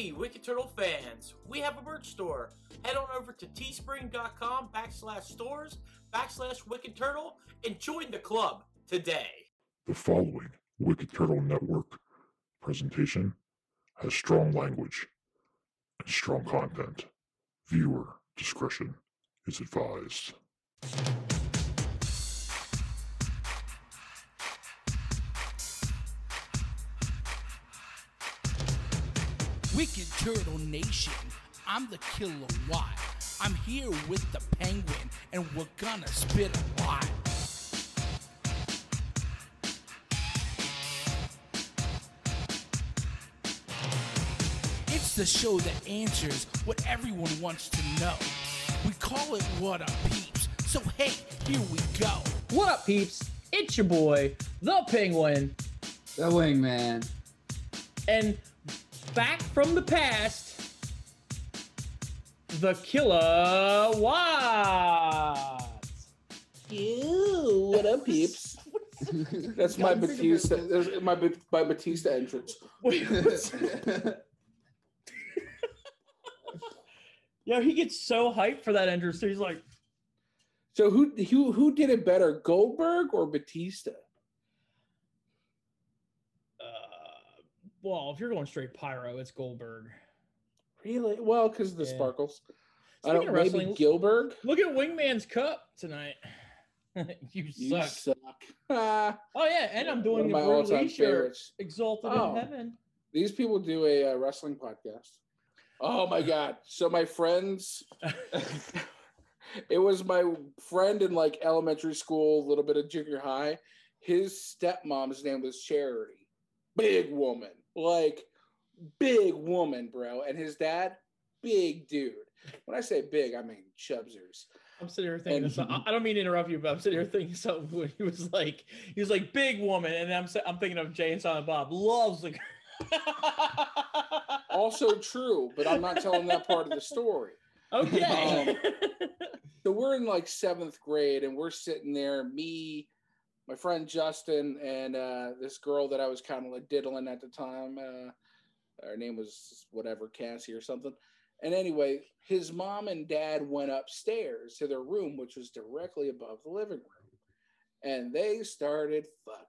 Hey, Wicked Turtle fans, we have a merch store. Head on over to teespring.com backslash stores backslash Wicked Turtle and join the club today. The following Wicked Turtle Network presentation has strong language and strong content. Viewer discretion is advised. Wicked Turtle Nation, I'm the Killer Watt. I'm here with the Penguin, and we're gonna spit a lot. It's the show that answers what everyone wants to know. We call it What Up Peeps, so hey, here we go. What up, peeps? It's your boy, the Penguin, The wingman. and back from the past, the Killer Watts. Ew, what up, peeps? That's my Batista. That's my my Batista entrance. yeah, he gets so hyped for that entrance. He's like, So who who who did it better, Goldberg or Batista? uh, well, if you're going straight pyro, it's Goldberg. Really? Well, because of the Yeah. sparkles. I Speaking don't. of Maybe Gilbert. look at Wingman's Cup tonight. you You suck. suck. Ah, Oh yeah, and I'm doing the my all-time favorites. Exalted Oh. in Heaven. These people do a uh, wrestling podcast. Oh my god! So my friends, it was my friend in like elementary school, a little bit of junior high. His stepmom's name was Charity. Big woman, like big woman, bro. And his dad, big dude. When I say big, I mean Chubsers. I'm sitting here thinking. And- I don't mean to interrupt you, but I'm sitting here thinking something. When he was like, he was like big woman, and I'm I'm thinking of Jay and Silent Bob loves the. Also true, but I'm not telling that part of the story. okay. Um, so we're in like seventh grade, and we're sitting there, me, my friend Justin, and uh, this girl that I was kind of like diddling at the time. Uh, her name was whatever Cassie or something. And anyway, his mom and dad went upstairs to their room, which was directly above the living room, and they started fucking.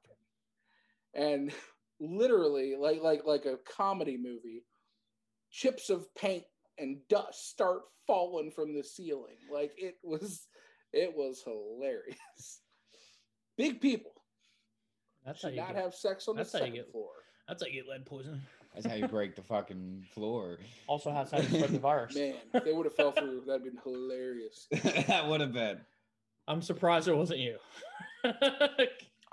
And literally, like like like a comedy movie, chips of paint and dust start falling from the ceiling. Like it was, it was hilarious. Big people that's how should you not get. have sex on the that's how you second get- floor. That's how you get lead poison. That's how you break the fucking floor. Also, that's how you spread the virus. Man, they would have fell through. That'd been hilarious. that would have been. I'm surprised it wasn't you.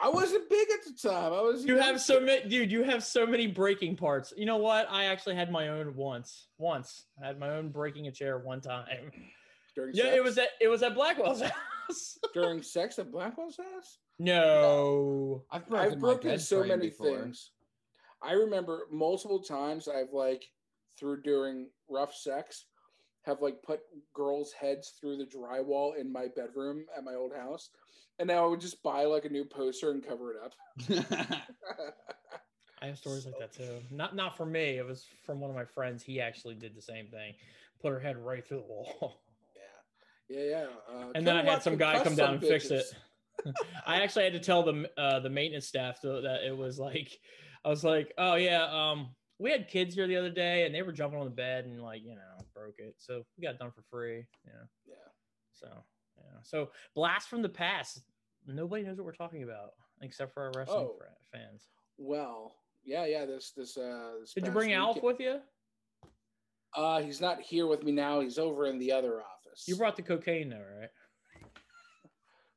I wasn't big at the time. I was. you have so many, dude. You have so many breaking parts. You know what? I actually had my own once. Once I had my own breaking a chair one time. during Yeah, sex? it was at it was at Blackwell's house. during sex at Blackwell's house. no. I've broken, I've broken so many before. things. I remember multiple times I've like through during rough sex have like put girls' heads through the drywall in my bedroom at my old house. And now I would just buy like a new poster and cover it up. I have stories like that too. Not not for me. It was from one of my friends. He actually did the same thing. Put her head right through the wall. Yeah, yeah. Uh, And then I had some guy come down and fix it. I actually had to tell the uh, the maintenance staff to, that it was like I was like, oh yeah, um, we had kids here the other day and they were jumping on the bed and like you know broke it, so we got it done for free. Yeah. Yeah. So yeah. So blast from the past. Nobody knows what we're talking about except for our wrestling Oh. fans. Well, yeah, yeah. This, this, uh, this Did you bring Alf with you? Uh, he's not here with me now. He's over in the other office. You brought the cocaine though, right?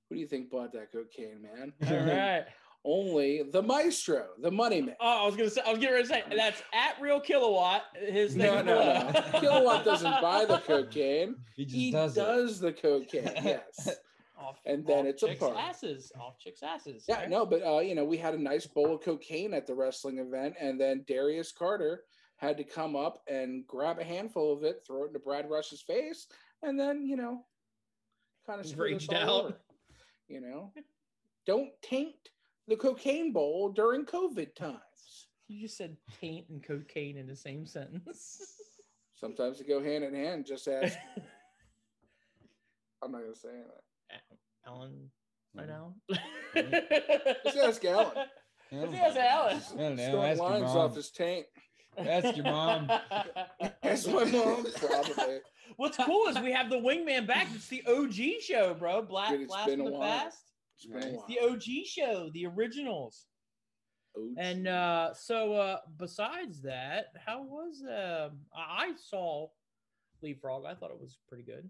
Who do you think bought that cocaine, man? All right. Only the maestro, the money man. Oh, I was gonna say, I was getting ready to say that's at real kilowatt. His thing. No, no, no. Kilowatt doesn't buy the cocaine. He just He does, does, the cocaine. Yes. Off, And then off it's a chicks' party. asses. Off chicks' asses. Yeah, right? no, but uh, you know, we had a nice bowl of cocaine at the wrestling event, and then Darius Carter had to come up and grab a handful of it, throw it into Brad Rush's face, and then you know, kind of Raged out. You know, don't taint the cocaine bowl during COVID times. You just said taint and cocaine in the same sentence. Sometimes they go hand in hand. Just ask. I'm not gonna say anything. Alan, hmm. right now. Hmm. Just ask Alan. Let's ask Alan. I don't know. Stealing Ask your lines mom. off his taint. Ask your mom. Ask my mom. Probably. What's cool is we have the Wingman back. It's the OG show, bro. Black Dude, Blast from the while. Past. It's been a Nice. while. The OG show, the originals. OG. And uh so uh besides that, how was uh I saw Leapfrog. I thought it was pretty good.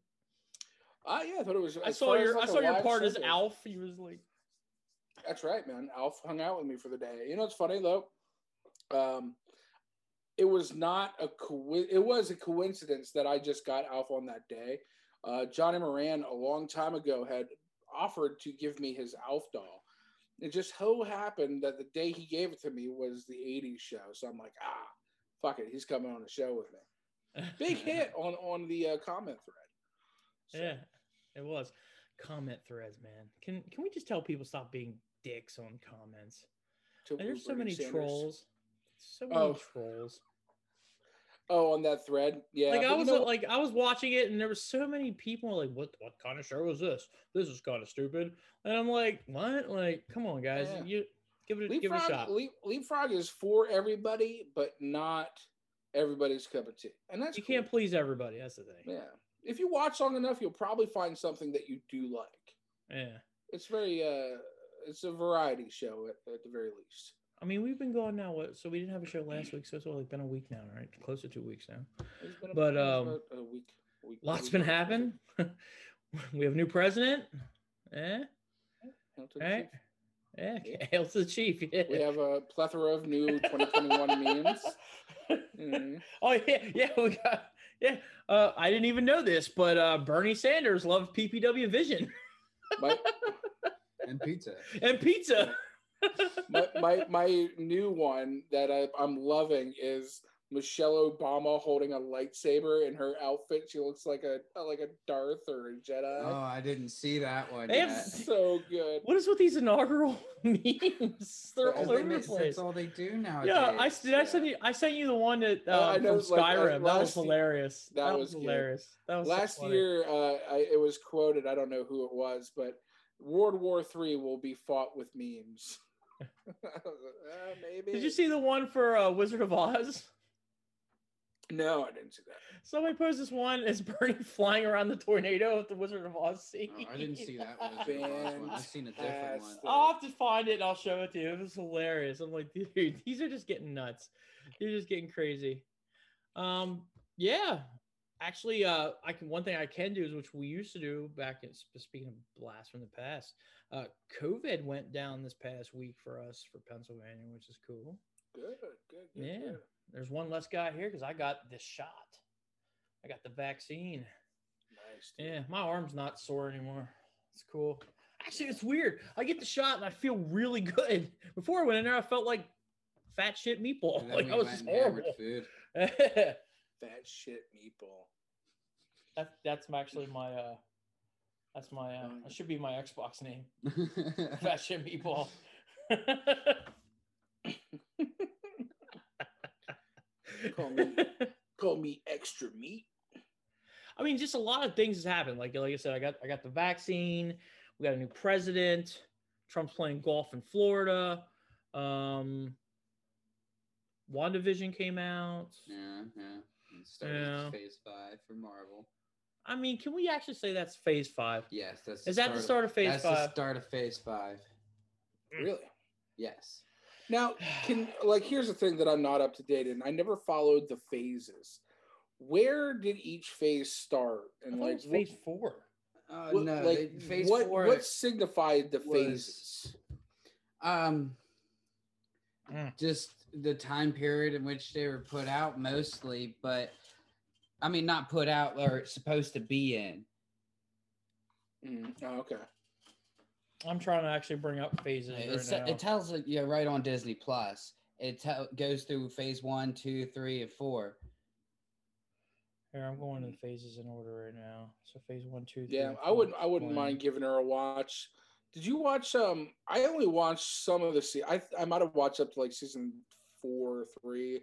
Ah, yeah, I thought it was. I saw your I saw your part as Alf. He was like That's right, man. Alf hung out with me for the day. You know, it's funny though. Um, it was not a co- it was a coincidence that I just got Alf on that day. Uh, Johnny Moran a long time ago had offered to give me his Alf doll. It just so happened that the day he gave it to me was the '80s show, so I'm like, ah, fuck it, he's coming on the show with me. Big hit on on the uh, comment thread. So, Yeah, it was. Comment threads, man. Can can we just tell people stop being dicks on comments? there's so many Sanders. trolls. So many Oh. trolls. Oh, on that thread, yeah. like I you was know uh, like I was watching it and there were so many people like what what kind of show is this? This is kind of stupid. And I'm like, what? Like, come on, guys, Yeah. you give it a, give it a Leapfrog, shot. leap, leapfrog is for everybody, but not everybody's cup of tea. And that's You cool. can't please everybody. That's the thing. Yeah. If you watch long enough, you'll probably find something that you do like. Yeah. It's very uh it's a variety show at, at the very least. I mean, we've been going now. What? So we didn't have a show last week, so it's only been a week now, right? Close to two weeks now. It's been But, it's um, a week, a week, Lots week been or happening. we have a new president. Eh? Hail to Right? chief. Yeah. Yeah. Hail to the chief. Yeah. We have a plethora of new 2021 memes. Mhm. Oh yeah, yeah, we got yeah. Uh, I didn't even know this, but uh, Bernie Sanders loved PPW Vision And pizza. and pizza. My, my my new one that I, I'm loving is Michelle Obama holding a lightsaber in her outfit. She looks like a like a Darth or a Jedi. Oh, I didn't see that one They have so good. what is with these inaugural memes? They're all over the make- place. That's all they do now. Yeah, I did. I send you. I sent you the one that Oh, uh, I know, from like, uh, Skyrim. that was last- hilarious. that That, was was good. hilarious. That was Last funny. year, uh, I, it was quoted. I don't know who it was, but World War Three will be fought with memes. uh, maybe. Did you see the one for uh, Wizard of Oz? No, I didn't see that. Somebody posted this one. Is Bernie flying around the tornado at the Wizard of Oz scene? Oh, I didn't see that Wizard of Oz one. I've seen a different one. I'll have to find it and I'll show it to you. It was hilarious. I'm like, dude, these are just getting nuts. They're just getting crazy. Um, yeah. Actually, uh, I can one thing I can do is which we used to do back in speaking of blast from the past. Uh, COVID went down this past week for us for Pennsylvania, which is cool. Good, good, good. Yeah. good. There's one less guy here because I got this shot. I got the vaccine. Nice. dude. Yeah, my arm's not sore anymore. It's cool. Actually, it's weird. I get the shot and I feel really good. Before I went in there, I felt like fat shit meatball. Like I was just horrible. food. that, Fat shit meatball. That, that's actually my uh that's my uh that should be my Xbox name. Fat shit meatball. Call me, call me extra meat. I mean, just a lot of things has happened. Like like I said, I got I got the vaccine. We got a new president. Trump's playing golf in Florida. Um, WandaVision came out. yeah, yeah. It started Yeah. phase five for Marvel. I mean, can we actually say that's phase five? Yes, that's Is that the start of phase that's five? the start of phase five. Really? Yes. Now, can like here's the thing that I'm not up to date in. I never followed the phases. Where did each phase start? And thought it like was phase four. Uh, what, no, like they- phase what four. what signified the was- phases? Um, Mm. just the time period in which they were put out, mostly. But I mean, not put out or supposed to be in. Mm, oh, okay. I'm trying to actually bring up phases right It's, now. it tells it yeah right on Disney Plus. It tell goes through phase one, two, three, and four. Here, I'm going to the phases in order right now. So phase one, two, three. Yeah, I wouldn't I wouldn't one. mind giving her a watch. Did you watch um I only watched some of the se- I I might have watched up to like season four, three.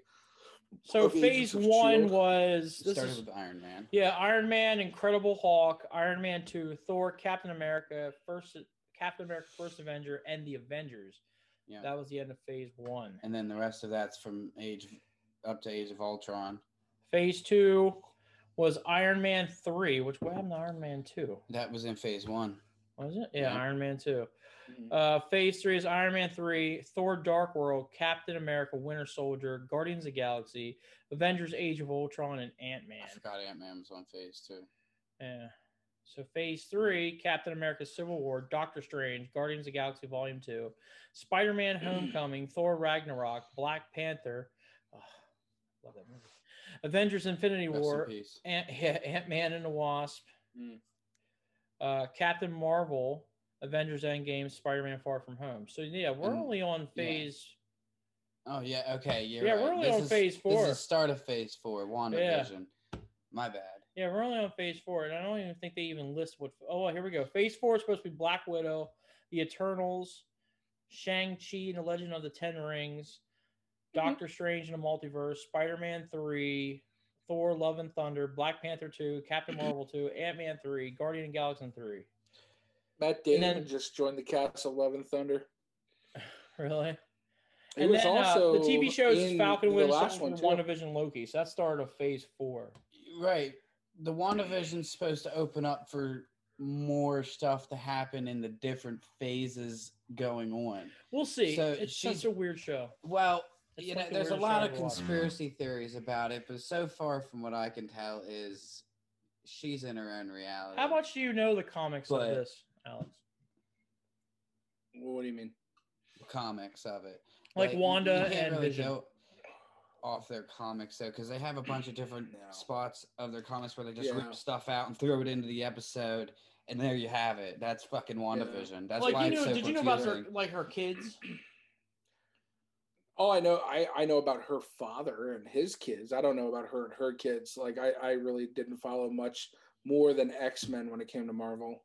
So phase one S.H.I.E.L.D.. was this Started is, with Iron Man. yeah Iron Man, Incredible Hulk, Iron Man two, Thor, Captain America, first Captain America, First Avenger, and the Avengers. Yeah. That was the end of phase one. and then the rest of that's from Age up to Age of Ultron. Phase two was Iron Man three, which what happened to Iron Man two? That was in Phase One. Was it? Yeah, Yeah. Iron Man two. Mhm. Uh, phase three is Iron Man three, Thor: Dark World, Captain America: Winter Soldier, Guardians of the Galaxy, Avengers: Age of Ultron, and Ant Man. I forgot Ant Man was on Phase Two. Yeah. So phase three, Captain America: Civil War, Doctor Strange, Guardians of the Galaxy Volume Two, Spider Man: Homecoming, Thor: Ragnarok, Black Panther. Oh, love that movie. Avengers: Infinity Rest War, in. Ant yeah, Man and the Wasp, Mm. uh, Captain Marvel, Avengers: Endgame, Spider Man: Far From Home. So yeah, we're And- only on yeah. phase. Oh yeah, okay. You're Yeah, right. we're only This on is- Phase This four. is the start of Phase Four. WandaVision. My bad. Yeah, we're only on phase four, and I don't even think they even list what. Oh, well, here we go. Phase four is supposed to be Black Widow, The Eternals, Shang Chi and the Legend of the Ten Rings, mm-hmm. Doctor Strange and the Multiverse, Spider Man three, Thor: Love and Thunder, Black Panther two, Captain Marvel two, Ant Man three, Guardian of the Galaxy three. Matt And Damon then- just joined the cast of Love and Thunder. Really? He and was then also uh, the TV shows in Falcon the Winter Soldier, one too. WandaVision, Loki. So that started of phase four. Right. The WandaVision's supposed to open up for more stuff to happen in the different phases going on. We'll see. So it's she's- such a weird show. Well, It's you know, there's a lot of to watch. conspiracy theories about it, but so far from what I can tell is she's in her own reality. How much do you know the comics But- of this, Alex? What do you mean? comics of it? Like you- Wanda you can't and really Vision. go off their comics though, because they have a bunch of different No. spots of their comics where they just Yeah. rip stuff out and throw it into the episode, and there you have it. That's fucking WandaVision. That's like why you it's know, so did you know about her, like her kids? Oh, I know. I I know about her father and his kids. I don't know about her and her kids. Like I I really didn't follow much more than X Men when it came to Marvel.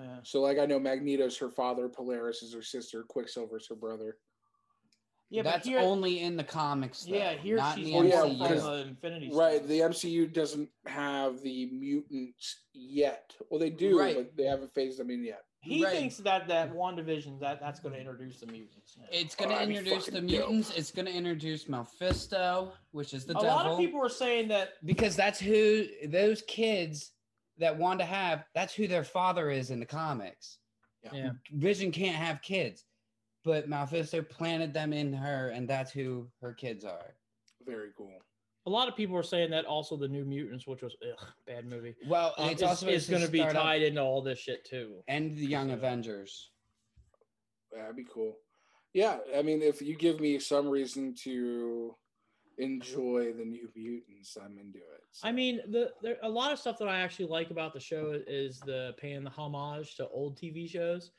Yeah. So like I know Magneto's her father, Polaris is her sister, Quicksilver's her brother. Yeah, but That's here, only in the comics. Though, yeah, here not she's in Oh, the yeah, from the Infinity. Right. Stones. The MCU doesn't have the mutants yet. Well, they do, Right. but they haven't phased them in yet. he Right. thinks that that WandaVision that that's going to introduce the mutants. now. It's going to Oh, introduce the fucking mutants. It's going to introduce Mephisto, which is the a devil. lot of people are saying that because that's who those kids that want to have. That's who their father is in the comics. yeah. Vision can't have kids, but Mephisto planted them in her, and that's who her kids are. Very cool. A lot of people are saying that also the New Mutants, which was ugh, bad movie. Well, Um, it's it's also it's going to be start up- tied into all this shit too. and the Young So- Avengers. That'd be cool. Yeah, I mean, if you give me some reason to enjoy the New Mutants, I'm into it. I mean, the there a lot of stuff that I actually like about the show is the paying the homage to old TV shows.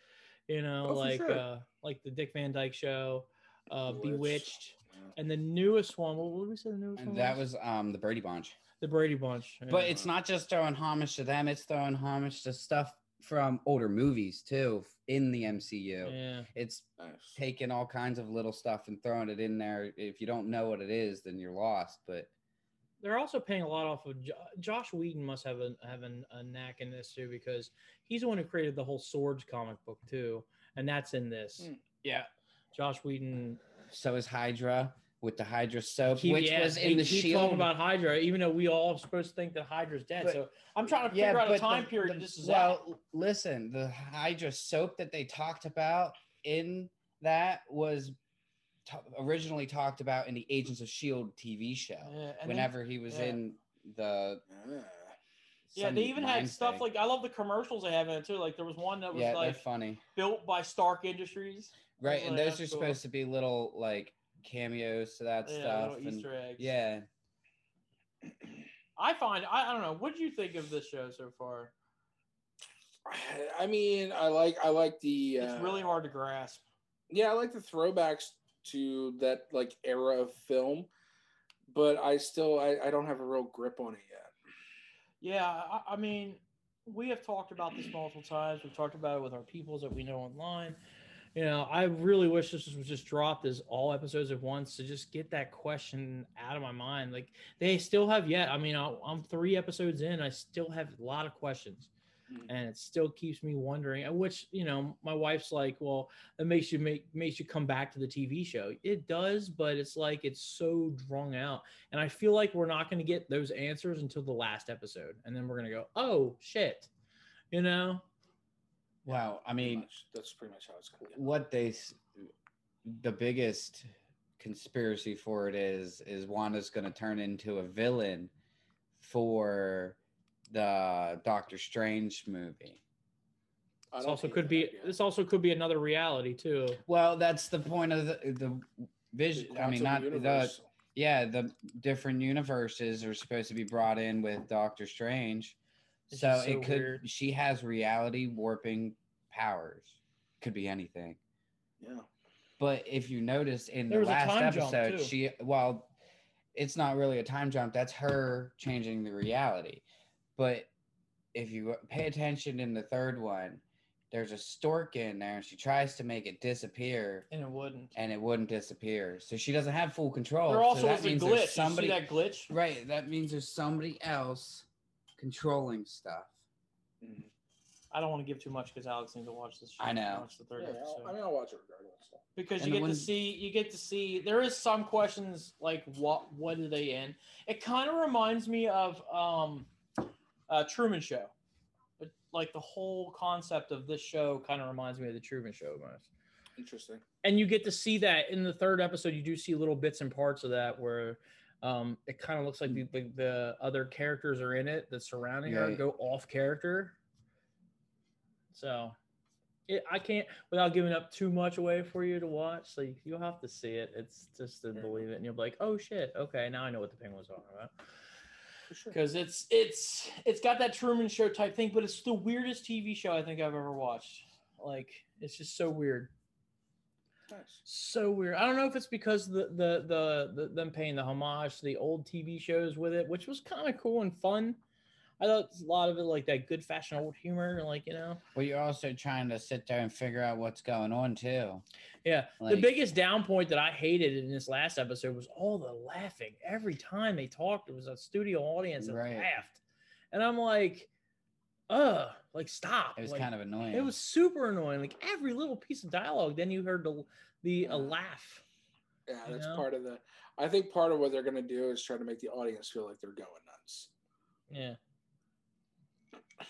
You know, Oh, like sure. uh like the Dick Van Dyke Show, uh Bewitched. Bewitched, yeah. and the newest one. What, what did we say the newest one? That was um the Brady Bunch. the Brady Bunch. But yeah. it's not just throwing homage to them; it's throwing homage to stuff from older movies too in the MCU. yeah. It's nice. taking all kinds of little stuff and throwing it in there. If you don't know what it is, then you're lost. But They're also paying a lot off of jo- Joss Whedon. Must have a have an, a knack in this too because he's the one who created the whole Swords comic book too, and that's in this. Hmm. Yeah, Joss Whedon so is Hydra with the Hydra soap, He- which yeah, was in he- the he Shield. talking about Hydra, even though we all supposed to think that Hydra's dead. But- so I'm trying to figure out a time the- period the- this is well, at. listen, the Hydra soap that they talked about in that was t- originally talked about in the Agents of Shield TV show. Yeah, and then- whenever he was yeah. in the Ah. yeah, they even had stuff thing. like I love the commercials they have in it too. Like there was one that was yeah, like they're funny, built by Stark Industries. right? like, And those are cool. supposed to be little like cameos to that yeah, stuff. little and- Easter eggs. yeah, I find I, I don't know. What do you think of this show so far? I mean, I like I like the. Uh, It's really hard to grasp. Yeah, I like the throwbacks to that like era of film, but I still I, I don't have a real grip on it yet. Yeah, I, I mean, we have talked about this multiple times. We've talked about it with our peoples that we know online. You know, I really wish this was just dropped as all episodes at once to just get that question out of my mind. Like they still have yet. I mean, I- I'm three episodes in. I still have a lot of questions, Mhm. and it still keeps me wondering. Which you know, my wife's like, "Well, that makes you make makes you come back to the TV show." It does, but it's like it's so drawn out, and I feel like we're not going to get those answers until the last episode, and then we're going to go, "Oh shit," you know. Well, I mean, much. that's pretty much how it's going. what they the biggest conspiracy for it is is Wanda's going to turn into a villain for the Doctor Strange movie. I This also could be idea. this also could be another reality too. Well, that's the point of the the The vision. I mean, quantum not the yeah, the different universes are supposed to be brought in with Doctor Strange. It's So, so it could weird. she has reality warping powers. Could be anything. Yeah. But if you notice in There the last episode, she well, it's not really a time jump. That's her changing the reality. But if you pay attention in the third one, there's a stork in there, and she tries to make it disappear, And it wouldn't. and it wouldn't disappear. So she doesn't have full control. there so also that was a means glitch. there's You Somebody, see that glitch? right? That means there's somebody else controlling stuff. Mhm. I don't want to give too much because Alex needs to watch this. I know. Watch the third Yeah, episode. I'll, I mean, I'll watch it regardless. so. because And you get one- to see you get to see there is some questions like what what are they in it kind of reminds me of um uh truman show But, like the whole concept of this show kind of reminds me of the truman show most Interesting. and you get to see that in the third episode you do see little bits and parts of that where um it kind of looks like the, the, the other characters are in it that surrounding her Right. go off character. So it, i can't without giving up too much away for you to watch so you, you'll have to see it. It's just to believe it and you'll be like oh shit okay now i know what the penguin's talking about. For sure. because it's it's it's got that truman show type thing but it's the weirdest tv show i think i've ever watched. Like it's just so weird Nice. so weird. I don't know if it's because the the the, the them paying the homage to the old TV shows with it, which was kind of cool and fun. I thought a lot of it like that good fashion old humor, like you know. But you're also trying to sit there and figure out what's going on too. Yeah, the biggest down point that I hated in this last episode was all the laughing. Every time they talked, it was a studio audience that Right. laughed, and I'm like, "Ugh, like stop!" It was Like, kind of annoying. It was super annoying. Like every little piece of dialogue, then you heard the the a laugh. Yeah, that's know? part of the. I think part of what they're going to do is try to make the audience feel like they're going nuts. Yeah.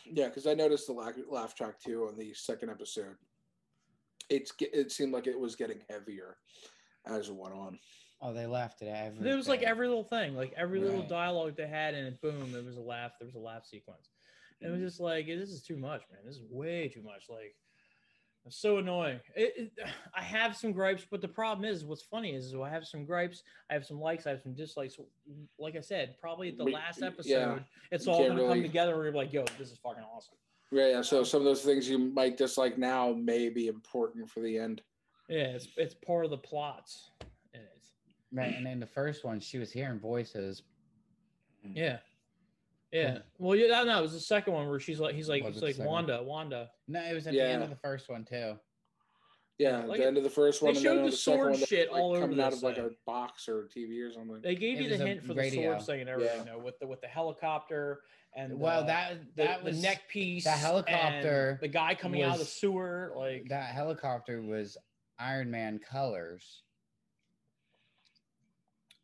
Yeah, because I noticed the laugh, laugh track too on the second episode. It's it seemed like it was getting heavier as it went on. oh, they laughed at everything. It was like every little thing, like every little dialogue they had, and boom, there was a laugh. There was a laugh sequence. And it was mm. just like this is too much, man. This is way too much. Like it's so annoying. It, it, I have some gripes, but the problem is, what's funny is, I have some gripes. I have some likes. I have some dislikes. Like I said, probably at the But, last yeah, episode, it's all gonna come together. Where you're like, yo, this is fucking awesome. Yeah, yeah. So some of those things you might dislike now may be important for the end. Yeah, it's it's part of the plots. It is. right. And in the first one, she was hearing voices. Yeah. Yeah. Yeah. Well, yeah, no, no, it was the second one where she's like, he's like, Was he's it the like second one? Wanda, Wanda. No, it was at Yeah. the end of the first one too. Yeah, Like the it- end of the first they one. and then showed on the second sword one, they're, shit like, all over coming out this of like a thing. box or TV or something. They gave It you was the a hint for the radio. sword thing and everything, Yeah. you know, with the with the helicopter and well, uh, that the, that the was neck piece, that and helicopter the guy coming out of the was- sewer, like that helicopter was Iron Man colors.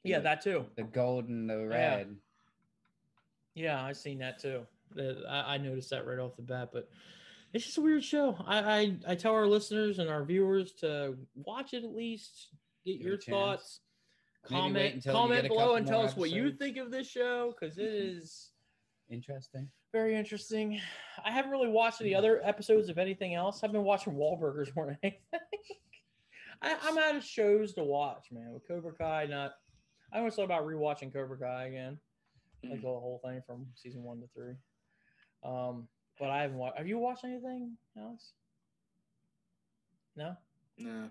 yeah, that too. The gold and the Yeah. red. Yeah, I've seen that too. I, I noticed that right off the bat, but it's just a weird show. I, I I tell our listeners and our viewers to watch it at least, get Give your thoughts, comment comment below and tell us what you think of this show because it is Interesting. very interesting. I haven't really watched any other episodes of anything else. I've been watching Wahlburgers more than anything. I, I'm out of shows to watch, man. With Cobra Kai, not. I always thought about rewatching Cobra Kai again, like the whole thing from season one to three. Um, but I haven't watched. Have you watched anything else? No. No.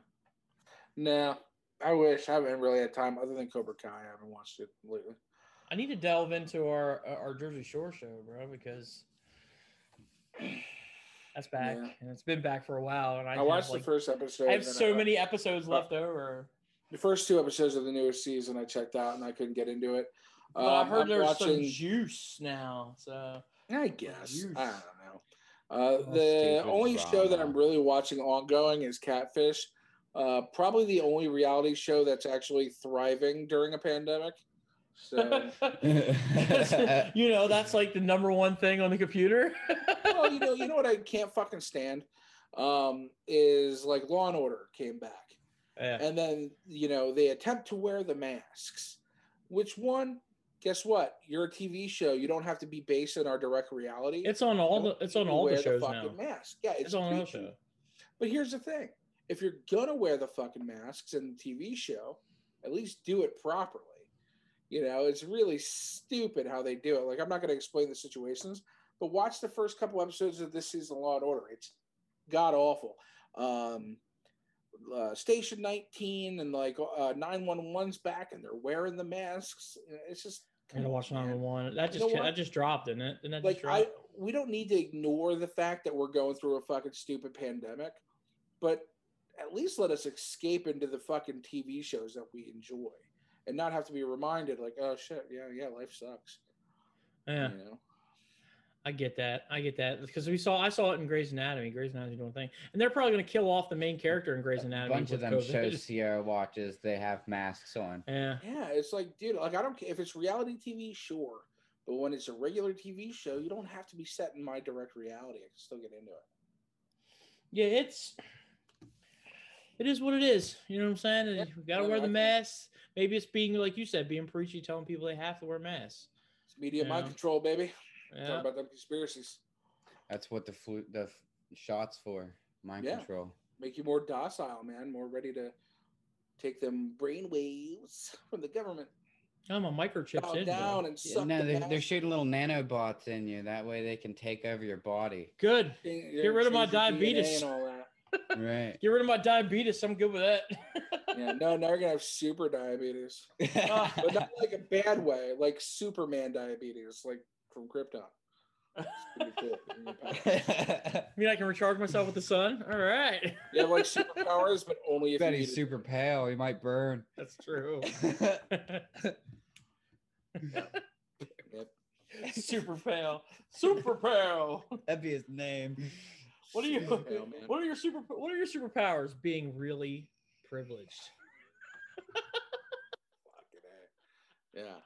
No. I wish. I haven't really had time other than Cobra Kai. I haven't watched it lately. I need to delve into our our Jersey Shore show, bro, because That's back, Yeah. and it's been back for a while. And I, I, watched like, the first episode. I have so I- many episodes uh, left over. The first two episodes of the newest season I checked out and I couldn't get into it. But I Um, heard I'm there's some juice now. So I guess. Juice. I don't know. Uh, the stupid only show that. I'm really watching ongoing is Catfish. Uh, probably the only reality show that's actually thriving during a pandemic. So, you know, that's like the number one thing on the computer. well, you know, you know what I can't fucking stand um, is like Law and Order came back, yeah. and then you know they attempt to wear the masks. Which one? Guess what? You're a TV show. You don't have to be based in our direct reality. It's on all the it's on all the shows now. fucking mask. Yeah, It's, it's, on all the show. But here's the thing: if you're gonna wear the fucking masks in the TV show, at least do it properly. You know, it's really stupid how they do it. Like, I'm not gonna explain the situations, but watch the first couple episodes of this season of Law and Order. It's god awful. Um, uh, Station 19 and like uh, 911's back, and they're wearing the masks. It's just I gotta watch man. 911. That You just know that just dropped, didn't it? Didn't like? I we don't need to ignore the fact that we're going through a fucking stupid pandemic, but at least let us escape into the fucking TV shows that we enjoy and not have to be reminded like, oh shit, yeah, yeah, life sucks. yeah, You know? I get that. I get that because we saw I saw it in Grey's Anatomy. Grey's Anatomy doing a thing, and they're probably gonna kill off the main character in Grey's A Anatomy. bunch of them COVID. shows Sierra watches, they have masks on. Yeah, Yeah, it's like, dude, like I don't care if it's reality TV, sure. But when it's a regular TV show, you don't have to be set in my direct reality. I can still get into it. yeah. It's it is what it is. You know what I'm saying? And Yeah, you gotta wear the think- mask. Maybe it's being like you said, being preachy, telling people they have to wear masks. It's media mind Yeah. control, baby. Talk Yeah. about them conspiracies. That's what the flu the f- shots for. Mind Yeah. control. make you more docile, man, more ready to take them brain waves from the government. I'm a microchip in. down bro. and Yeah, suck no, the they're, they're shooting little nanobots in you. That way they can take over your body. Good. Change- Get rid of my change your DNA diabetes. and all that. Right. Get rid of my diabetes. I'm good with that. Yeah, no, now you're gonna have super diabetes, but not like a bad way, like Superman diabetes, like from Krypton. Cool. in your pocket. I mean, I can recharge myself with the sun. All right. You have like superpowers, but only if bet you he's need it. super pale. He might burn. That's true. Super pale. Super pale. That'd be his name. What are you? Pale. What are your super? What are your superpowers? Being really privileged. Fucking eh. Yeah.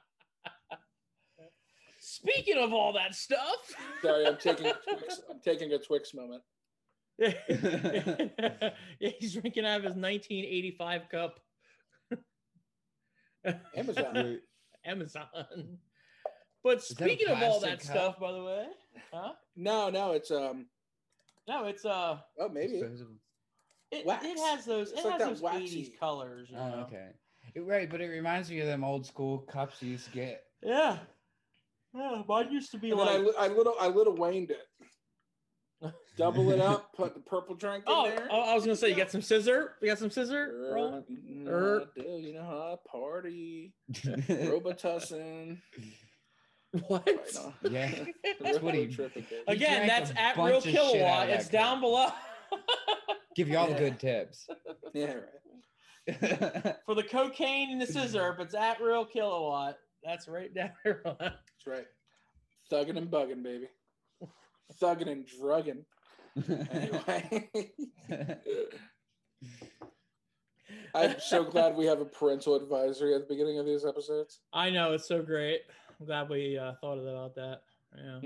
Speaking of all that stuff. Sorry, I'm taking a Twix, I'm taking a Twix moment. yeah, he's drinking out of his 1985 cup. Amazon. Amazon. But that speaking of all that cup? stuff, by the way, huh? No, no, it's um. No, it's uh, Oh, maybe. It, Wax. it has those, It's it like has those waxy- 80s colors. You Oh, know? okay. It- right, but it reminds me of them old school cups you used to get. Yeah. Yeah, mine used to be And then I, like. I little I little waned it. Double it up, put the purple drink in Oh, there. oh, I was gonna say, you got some sizzurp? You got some sizzurp? Rolling? you Er. do, you know how I party. Robitussin. What? Right now. Yeah. That's what he- Tripping, Again, that's at real of shit kilowatt. that It's down below. Give you all the good tips. Yeah, right. For the cocaine and the sizzurp, if it's at real kilowatt, that's right down there. That's right. Thugging and bugging, baby. Thugging and drugging. Anyway. I'm so glad we have a parental advisory at the beginning of these episodes. I know it's so great. I'm glad we uh, thought about that. Yeah.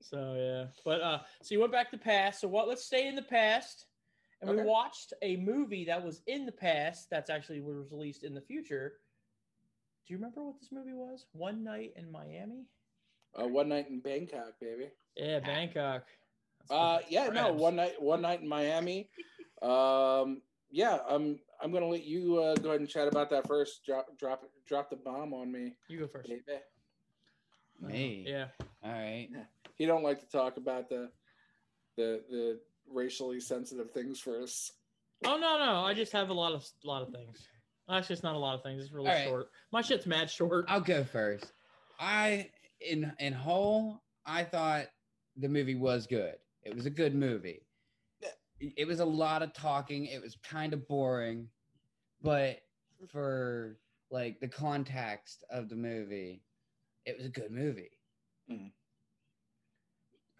So yeah, but uh, so you went back to past. So what? Let's stay in the past, and we watched a movie that was in the past that's actually was released in the future. Do you remember what this movie was? One Night in Miami. Uh, one night in Bangkok, baby. Yeah, Bangkok. Uh, for yeah, no, one night, one night in Miami. Um, yeah, I'm, I'm gonna let you uh, go ahead and chat about that first. Drop, drop, drop the bomb on me, You go first. baby. Me. Yeah. All right. He don't like to talk about the, the, the racially sensitive things first. Oh no, no. I just have a lot of lot of things. Actually, just not a lot of things. It's really All right. short. My shit's mad short. I'll go first. I in in whole, I thought the movie was good. It was a good movie. It was a lot of talking. It was kind of boring, but for like the context of the movie, it was a good movie. Mhm.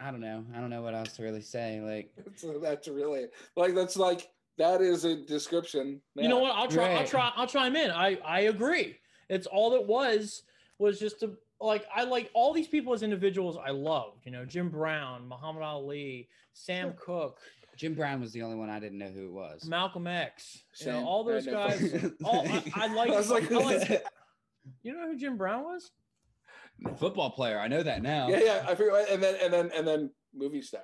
I don't know. I don't know what else to really say. Like, That's, that's really like that's like that is a description. You know what? I'll try. I'll try. I'll chime in. I I agree. It's all it was was just to like I like all these people as individuals. I loved. You know, Jim Brown, Muhammad Ali, Sam Cooke, Jim Brown was the only one I didn't know who it was. Malcolm X. You know, all those guys. All, I, I like. I was like, I like- you know who Jim Brown was? football player. I know that now. yeah, yeah. I figure, and then and then and then movie star.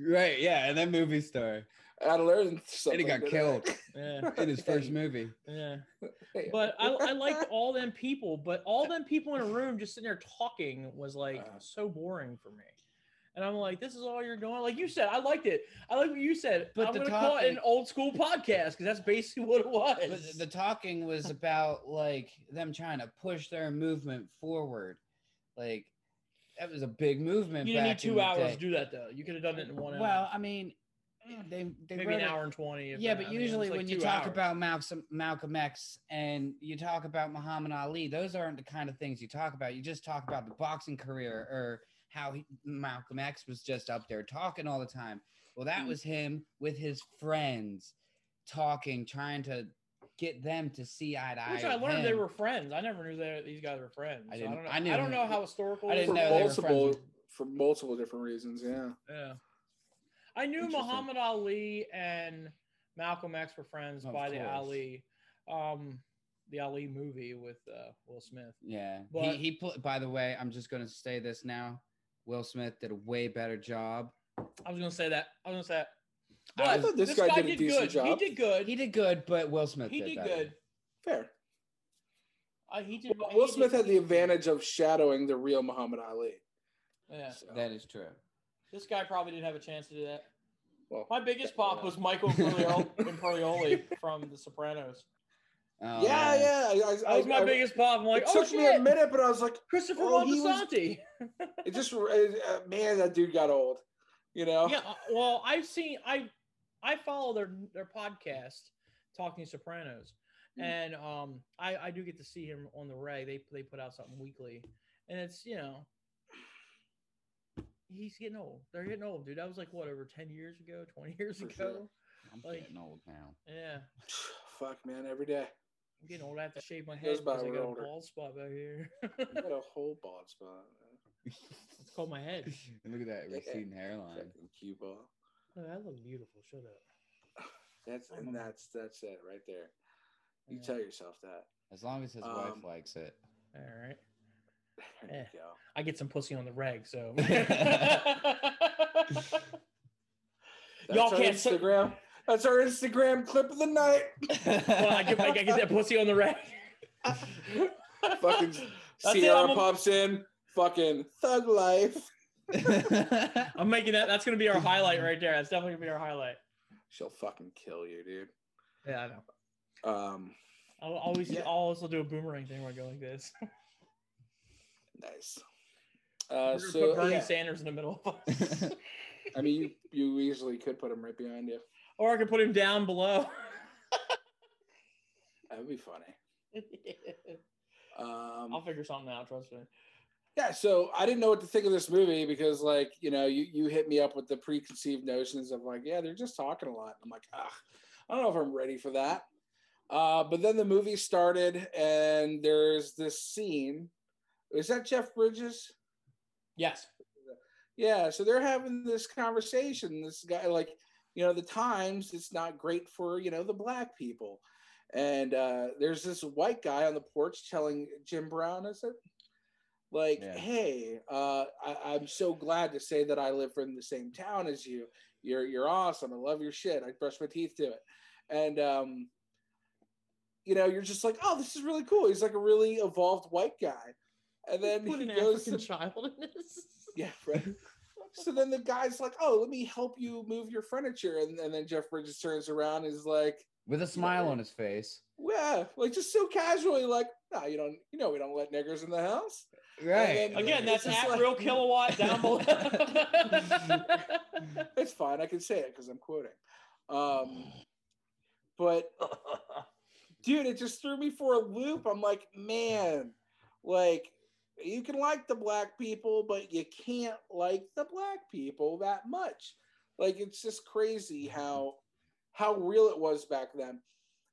Right. Yeah. And then movie star. I learned And he got killed Yeah, in his first movie. yeah. But I, I liked all them people, but all them people in a room just sitting there talking was like Uh. so boring for me. And I'm like, this is all you're doing. Like you said, I liked it. I like what you said. But I'm the gonna call it an old school podcast because that's basically what it was. But the talking was about like them trying to push their movement forward. Like that was a big movement. you didn't need back in two the hours day. to do that though. You could have done it in one hour. Well, I mean, they they maybe wrote an it- hour and twenty. if Yeah, that. but I mean, it was usually like when you talk hours. about Malcolm Malcolm X and you talk about Muhammad Ali, those aren't the kind of things you talk about. You just talk about the boxing career or how he, Malcolm X was just up there talking all the time. Well, that Mm. was him with his friends talking, trying to get them to see eye to eye. Which I with learned they were friends. I never knew that these guys were friends. I I, didn't- don't know. I I, don't him. know how historical. I didn't is. for know they were friends multiple for multiple different reasons. Yeah. Yeah. I knew Muhammad Ali and Malcolm X were friends Of by the. Ali, um, the Ali movie with uh, Will Smith. Yeah. But- he he put by the way, I'm just gonna say this now. Will Smith did a way better job. I was gonna say that. I was gonna say that. I thought this guy did a decent good. job. He did good. He did good, but Will Smith He did, did good. Fair. Uh, he did. Will he did- Smith had the advantage of shadowing the real Muhammad Ali. Yeah, So, That is true. This guy probably didn't have a chance to do that. well, My biggest pop yeah. was Michael Imperioli, Imperioli from The Sopranos. Oh, yeah, yeah. I, I, That was my I- biggest pop. I'm like, it oh took me a minute, but I was like, Christopher Oh, he was- Moltisanti. it just uh, uh, man, that dude got old. You know? yeah, uh, well, I've seen I I follow their their podcast, Talking Sopranos, Mm. and um I I do get to see him on the Ray. They they put out something weekly, and it's you know he's getting old. They're getting old, dude. That was like what over ten years ago, twenty years For ago. sure. I'm Like- getting old now. Yeah, Fuck, man, every day. I'm getting old. I have to shave my head because I got older. a bald spot back here. You got a whole bald spot. Man. it's called my head. And look at that Yeah. receding hairline. Fucking cue ball. Oh, I look beautiful. Shut up. That's and that's that's it right there. You Yeah. tell yourself that. As long as his wife Um, likes it. All right. There you go. I get some pussy on the reg, so. That's Y'all can't say- Instagram. That's our Instagram clip of the night. well, I get, I get that pussy on the reg. Fucking That's it, Sierra a- pops in. Fucking thug life. I'm making that. That's gonna be our highlight right there. That's definitely gonna be our highlight. She'll fucking kill you, dude. Yeah, I know. Um, I'll always, Yeah. I'll also do a boomerang thing where I go like this. Nice. Uh, so Bernie yeah. Sanders in the middle of us, I mean, you you easily could put him right behind you. or I could put him down below. That would be funny. Um, I'll figure something out. Trust me. yeah, so I didn't know what to think of this movie because, like, you know, you you hit me up with the preconceived notions of like, yeah, they're just talking a lot. I'm like, ah, I don't know if I'm ready for that. Uh, but then the movie started, and there's this scene. Is that Jeff Bridges? Yes. Yeah, so they're having this conversation. This guy, like, you know, the times it's not great for you know the black people, and uh, there's this white guy on the porch telling Jim Brown, is it? Like, Yeah. hey, uh, I, I'm so glad to say that I live in the same town as you. You're you're awesome. I love your shit. I brush my teeth to it, and um, you know, you're just like, oh, this is really cool. He's like a really evolved white guy, and then put he an goes African to child in this. yeah, right. so then the guy's like, "Oh, let me help you move your furniture," and, and then Jeff Bridges turns around and is like, With a smile on his face. "Yeah, like just so casually, like, nah, you don't, you know, we don't let niggers in the house." Right. And Again, that's It's at like- real kilowatt down below. it's fine. I can say it because I'm quoting. Um, but dude, it just threw me for a loop. I'm like, man, like you can like the black people, but you can't like the black people that much. Like it's just crazy how how real it was back then.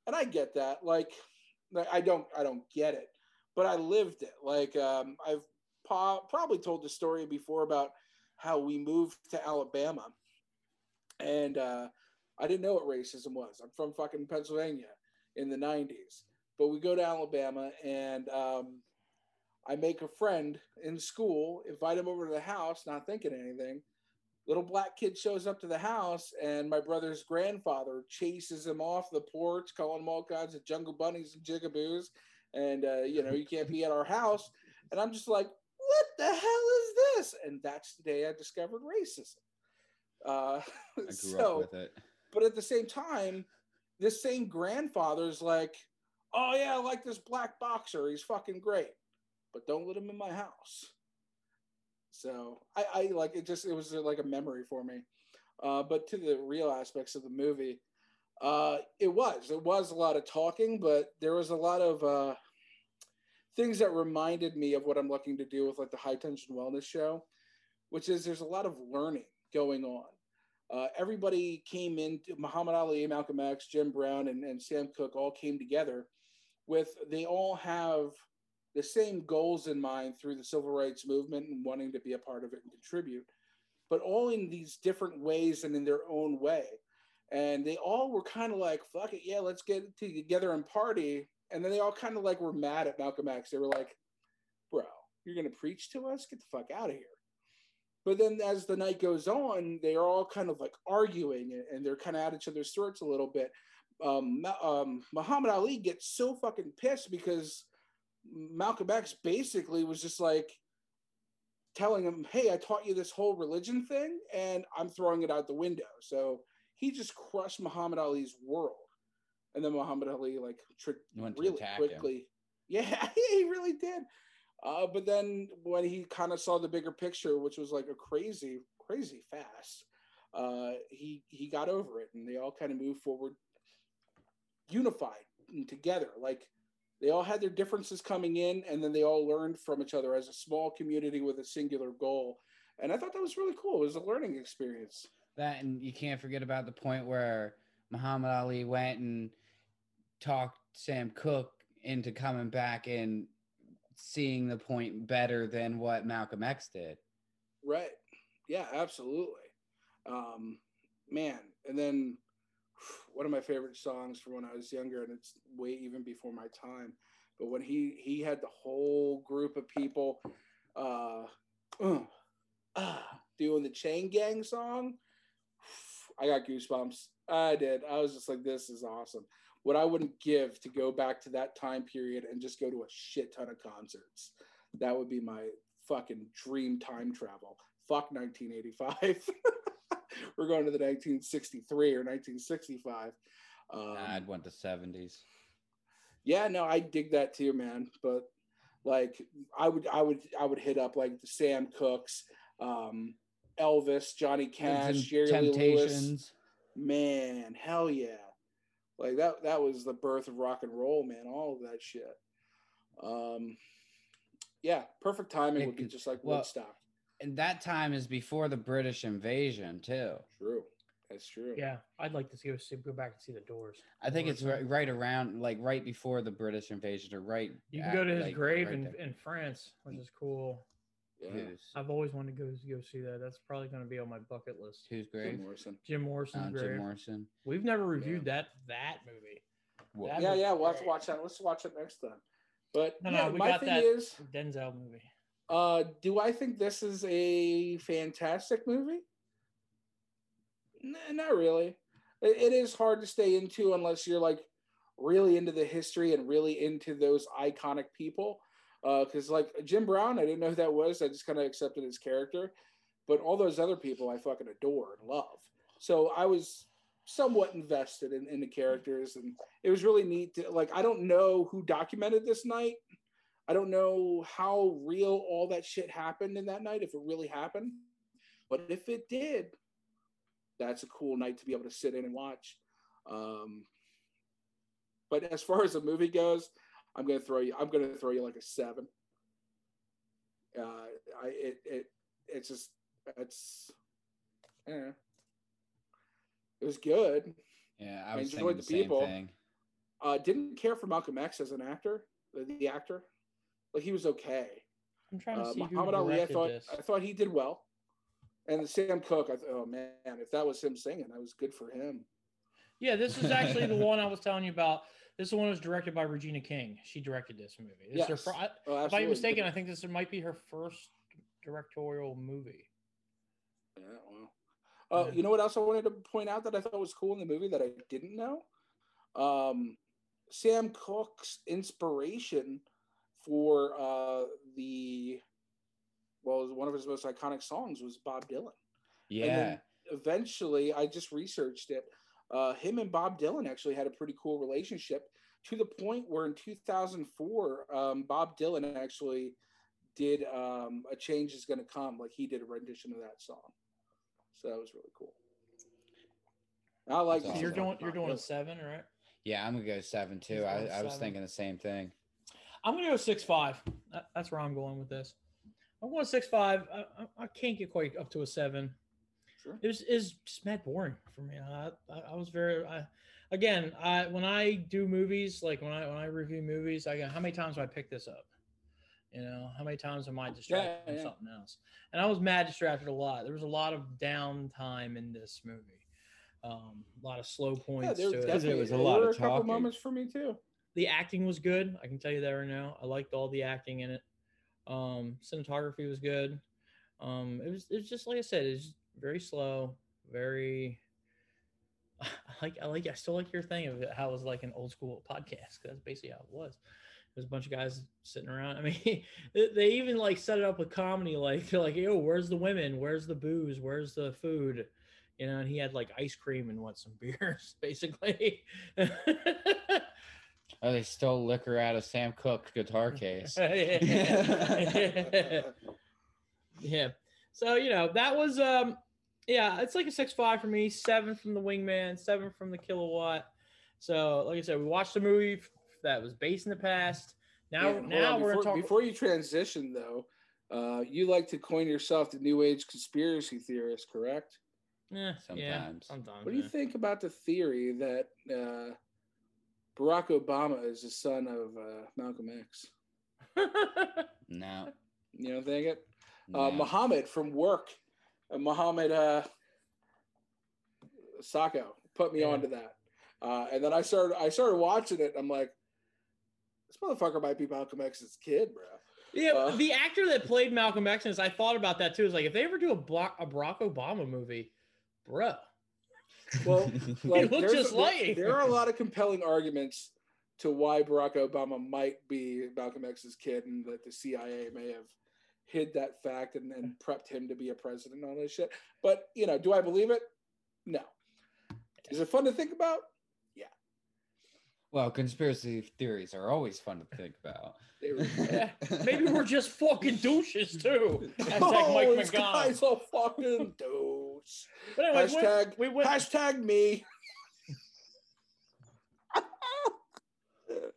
And I get that. Like I don't I don't get it, but I lived it. Like um, I've po- probably told the story before about how we moved to Alabama, and uh, I didn't know what racism was. I'm from fucking Pennsylvania in the '90s, but we go to Alabama, and um, I make a friend in school, invite him over to the house, not thinking anything. Little black kid shows up to the house, and my brother's grandfather chases him off the porch, calling him all kinds of jungle bunnies and jigaboos. And, uh, you know, you can't be at our house. And I'm just like, what the hell is this? And that's the day I discovered racism. Uh, I grew so, up with it. but at the same time, this same grandfather's like, oh yeah, I like this black boxer. He's fucking great, but don't let him in my house. So I, I like it. Just it was uh, like a memory for me. Uh, but to the real aspects of the movie, uh, it was it was a lot of talking, but there was a lot of uh, things that reminded me of what I'm looking to do with like the high tension wrestling show, which is there's a lot of learning going on. Uh, everybody came in, Muhammad Ali, Malcolm X, Jim Brown, and, and Sam Cooke all came together with, they all have the same goals in mind through the civil rights movement and wanting to be a part of it and contribute, but all in these different ways and in their own way. And they all were kind of like, fuck it, yeah, let's get together and party. And then they all kind of like were mad at Malcolm X. They were like, bro, you're going to preach to us? Get the fuck out of here. But then as the night goes on, they are all kind of like arguing and they're kind of at each other's throats a little bit. Um, um, Muhammad Ali gets so fucking pissed because Malcolm X basically was just like telling him, Hey, I taught you this whole religion thing and I'm throwing it out the window. So he just crushed Muhammad Ali's world. And then Muhammad Ali, like, tr- really attack him. quickly. Yeah, he really did. Uh, but then when he kind of saw the bigger picture, which was like a crazy, crazy fast, uh, he he got over it, and they all kind of moved forward, unified and together. Like they all had their differences coming in, and then they all learned from each other as a small community with a singular goal. And I thought that was really cool. It was a learning experience. That and you can't forget about the point where Muhammad Ali went and talked Sam Cooke into coming back and seeing the point better than what Malcolm X did. Right. Yeah, absolutely. Um, man, and then one of my favorite songs from when I was younger, and it's way even before my time. But when he he had the whole group of people uh, uh, doing the Chain Gang song, I got goosebumps. I did. I was just like, this is awesome. What I wouldn't give to go back to that time period and just go to a shit ton of concerts. That would be my fucking dream time travel. Fuck 1985. We're going to the 1963 or 1965. Um, I'd went to seventies. yeah, no, I dig that too, man. But like, I would, I would, I would hit up like the Sam Cookes, um, Elvis, Johnny Cash, Jerry Lee Lewis. Man, hell yeah! Like that. That was the birth of rock and roll, man. All of that shit. Um, yeah, perfect timing would be just like well- Woodstock. And that time is before the British invasion too. True, that's true. Yeah, I'd like to see, see go back and see the Doors. I think Or it's right, right around like right before the British invasion or right. You can at- go to his like, grave right in, there. in France, which is cool. Yeah. Who's, I've always wanted to go go see that. That's probably going to be on my bucket list. who's Jim? Morrison. Jim Morrison's Uh. Jim Morrison. We've never reviewed that that movie. That Yeah, was yeah. We'll have to watch that. Let's watch it next time. But No, no, we my got thing that. is, Denzel movie. Uh, do I think this is a fantastic movie? Nah, not really. It, it is hard to stay into unless you're like really into the history and really into those iconic people. Because like Jim Brown, I didn't know who that was. I just kind of accepted his character. But all those other people, I fucking adore and love. So I was somewhat invested in, in the characters, and it was really neat. To, like I don't know who documented this night. I don't know how real all that shit happened in that night, if it really happened. But if it did, that's a cool night to be able to sit in and watch. Um, but as far as the movie goes, I'm gonna throw you. I'm gonna throw you like a seven. Uh, I it it it's just it's yeah. It was good. Yeah, I I enjoyed the, the people. same thing. Uh, didn't care for Malcolm X as an actor, the, the actor. Like he was okay. I'm trying to Uh, see who Muhammad Ali, I thought this. I thought he did well. And Sam Cooke. I thought, oh man, if that was him singing, that was good for him. Yeah, this is actually the one I was telling you about. This one was directed by Regina King. She directed this movie. This is her Yes. I- Oh, if I'm mistaken, I think this might be her first directorial movie. Yeah, well. Uh, Yeah. You know what else I wanted to point out that I thought was cool in the movie that I didn't know? Um, Sam Cooke's inspiration for uh, the well, one of his most iconic songs was Bob Dylan. Yeah, then- Eventually, I just researched it. Uh, him and Bob Dylan actually had a pretty cool relationship to the point where in 2004, um, Bob Dylan actually did um, a change is going to come, like he did a rendition of that song. So that was really cool. I like. That's So you're awesome. doing you're doing a seven, right? yeah, I'm gonna go seven too. I, I was seven. thinking the same thing. I'm gonna go six five. That's where I'm going with this. I'm going six five. I, I, I can't get quite up to a seven. Sure. It was is just mad boring for me. I, I, I was very. I, again, I when I do movies, like when I when I review movies, I go, how many times do I pick this up? You know, how many times am I distracted Yeah, from yeah. something else? And I was mad distracted a lot. There was a lot of downtime in this movie. Um, a lot of slow points. Yeah, points there, to it. definitely, was a there lot were of a couple talking. moments for me too. The acting was good. I can tell you that right now. I liked all the acting in it. Um, cinematography was good. Um, it was it was just like I said, it's very slow, very. I like I like I still like your thing of how it was like an old school podcast. That's basically how it was. There's a bunch of guys sitting around. I mean, they- they even like set it up with comedy. Like they're like, "Yo, where's the women? Where's the booze? Where's the food?" You know, and he had like ice cream and what some beers, basically. Oh, they stole liquor out of Sam Cooke's guitar case. yeah. So you know that was um yeah it's like a six five for me, seven from the Wingman, seven from the Kilowatt. So like I said, we watched the movie that was based in the past. Now Yeah, now on, we're before, talk. before you transition though. Uh, you like to coin yourself the new age conspiracy theorist, correct? Eh, Yeah, Sometimes. sometimes. What do you yeah. think about the theory that uh, Barack Obama is the son of uh, Malcolm X? No, You don't think it? no. Uh, Muhammad from work, uh, Muhammad uh, Sacco put me Yeah. onto that, uh, and then I started I started watching it. I'm like, this motherfucker might be Malcolm X's kid, bro. Yeah, Uh, the actor that played Malcolm X, and I thought about that too. Is like if they ever do a, Barack, a Barack Obama movie, bruh. Well, like, look there's- just there- like him. There are a lot of compelling arguments to why Barack Obama might be Malcolm X's kid, and that the CIA may have hid that fact and, then prepped him to be a president and all this shit. But you know, do I believe it? No. Is it fun to think about? Well, conspiracy theories are always fun to think about. Yeah, Maybe we're just fucking douches too. Hashtag oh, Mike this McGowan. guy's a fucking douche. But anyway, we- Hashtag- we went. Hashtag me.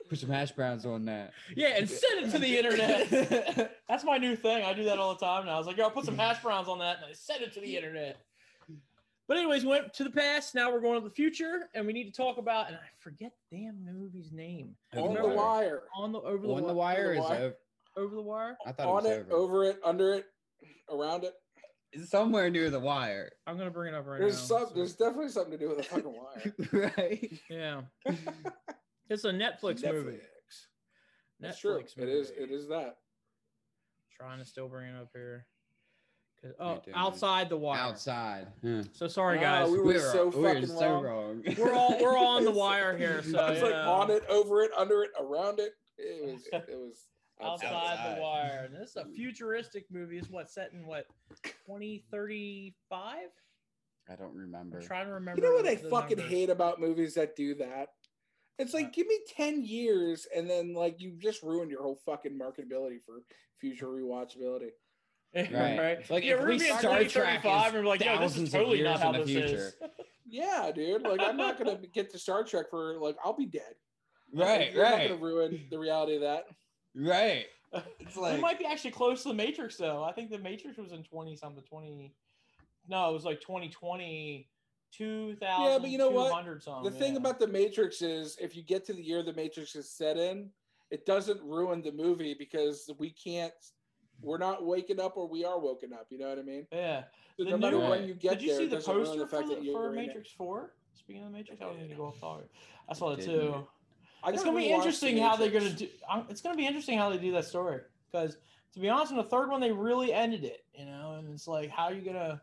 Put some hash browns on that. Yeah, and send it to the internet. That's my new thing. I do that all the time now. I was like, yo, I'll put some hash browns on that and I send it to the internet. But anyways, we went to the past. Now we're going to the future, and we need to talk about. And I forget the damn movie's name. On the Remember- wire. On the over the, On the wi- wire the is over. over the wire. I thought On it it, was over. over it, under it, around it. It's somewhere near the wire, I'm gonna bring it up right There's now. some. so- There's definitely something to do with the fucking wire. right? yeah, it's a Netflix, movie. That's true. Netflix It is. movie. It is that. Trying to still bring it up here. 'Cause- You're Oh, outside the wire. Outside. Huh. So sorry, guys. we were so we were fucking so wrong. wrong. We're all we're all on the wire here. So it's like yeah. on it, over it, under it, around it. It was. It was outside, Outside. the wire. And this is a futuristic movie. It's what set in what 2035? I don't remember. I'm trying to remember. You know what I fucking numbers. hate about movies that do that? It's like give me ten years, and then like you just ruined your whole fucking marketability for future rewatchability. Right. Right. Like, yeah, if we're we gonna be at Star Trek 2035 and we're like, yo, this is totally not how in the this is. future. Yeah, dude. Like I'm not gonna get to Star Trek for like I'll be dead. Right, You're right, not gonna ruin the reality of that. right. It's we might be actually close to the Matrix though. I think the Matrix was in 20 something, 20. No, it was like 2020, 2000. Yeah, but you know what? Something, The thing yeah. about the Matrix is if you get to the year the Matrix is set in, it doesn't ruin the movie because we can't we're not waking up or we are woken up. You know what I mean? yeah. So The no matter new- when you get Did you there, see the doesn't poster the for, that the, for. Matrix 4? Speaking of the Matrix, I don't need to go off topic. I saw that Didn't. too. I It's gonna be rewatch The interesting how they're gonna Matrix. do. It's gonna be interesting how they do that story because, to be honest, in the third one they really ended it, you know, and it's like how are you gonna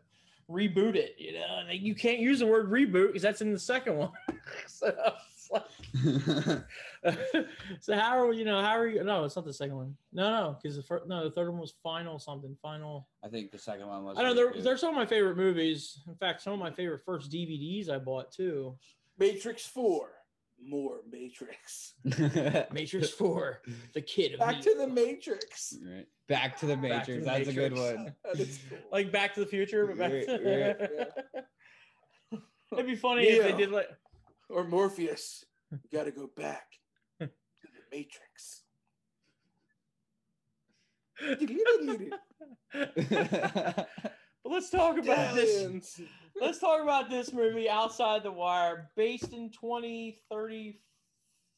reboot it, you know? And they- you can't use the word reboot because that's in the second one. so, it's like- so how are you know how are you? No, it's not the second one. No, no, because the first no the third one was final something final. I think the second one was. I know. They're, reboot. they're some of my favorite movies. In fact, some of my favorite first DVDs I bought too. Matrix Four, more Matrix. Matrix Four, the kid of Back to the Matrix. Right. Back to the Back to Matrix. the That's a good one. Cool. like Back to the Future, but back Right, to right, It'd be funny if they did like or Morpheus. You got to go back to the Matrix. but let's talk about this. Let's talk about this movie, Outside the Wire, based in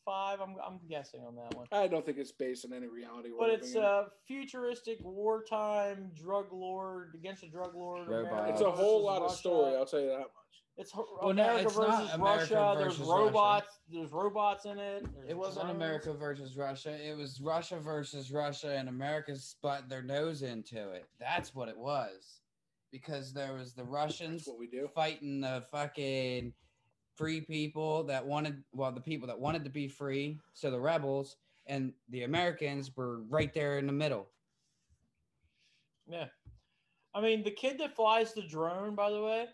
2035. I'm, I'm guessing on that one. I don't think it's based on any reality. But it's in. a futuristic wartime drug lord against a drug lord. Robot. It's a whole versus lot of story. I'll tell you that much. It's Ho- Well, no, America it's versus America Russia. versus There's Russia. robots. There's robots in it. There's It wasn't drones. America versus Russia. It was Russia versus Russia, and America sput their nose into it. That's what it was. Because there was the Russians what we do. fighting the fucking free people that wanted, well, the people that wanted to be free, so the rebels, and the Americans were right there in the middle. Yeah. I mean, the kid that flies the drone, by the way,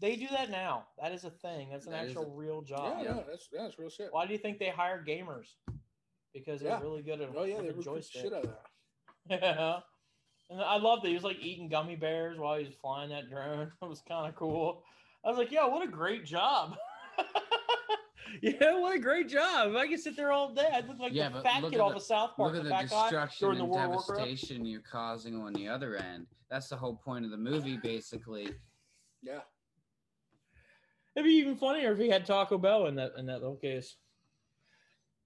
they do that now. That is a thing. That's an That is actual a- real job. yeah, that's yeah, that's real shit. Why do you think they hire gamers? Because they're Yeah. really good at Oh yeah, they the recruit the joystick. shit out of that. Yeah. And I love that he was like eating gummy bears while he was flying that drone. It was kind of cool. I was like, yo, what a great job. yeah, what a great job. I could sit there all day, I'd look like Yeah, the fat kid at off the- of South Park. Look at the the destruction during the and World of Warcraft. devastation you're causing on the other end. That's the whole point of the movie, basically. Yeah. It'd be even funnier if he had Taco Bell in that in that little case.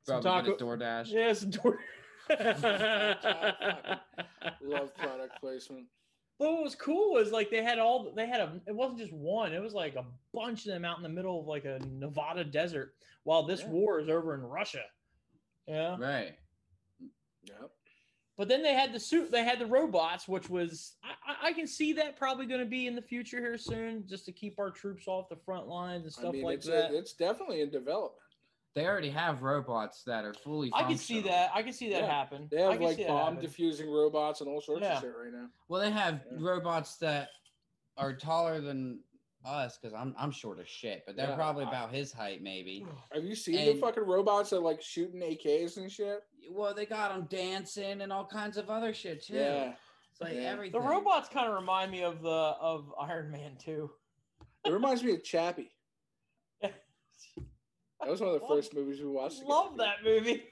Some Probably taco- get a DoorDash. Yeah, it's a door. Love product placement. But what was cool was like they had all they had a it wasn't just one, it was like a bunch of them out in the middle of like a Nevada desert while this Yeah. war is over in Russia. Yeah. Right. Yep. But then they had the suit they had the robots, which was I, I- I can see that probably gonna be in the future here soon, just to keep our troops off the front lines and I stuff mean, like it's that. A, it's definitely in development. They already have robots that are fully. I can see that. I can see that Yeah. happen. They I have can like see bomb happen. diffusing robots and all sorts Yeah. of shit right now. Well, they have Yeah. robots that are taller than us because I'm I'm short as shit, but they're Yeah, probably I- about his height, maybe. Have you seen And- the fucking robots that like shooting AKs and shit? Well, they got them dancing and all kinds of other shit too. Yeah. it's like yeah. everything. The robots kind of remind me of the of Iron Man too. It reminds me of Chappie. That was one of the Love- first movies we watched. Love that movie.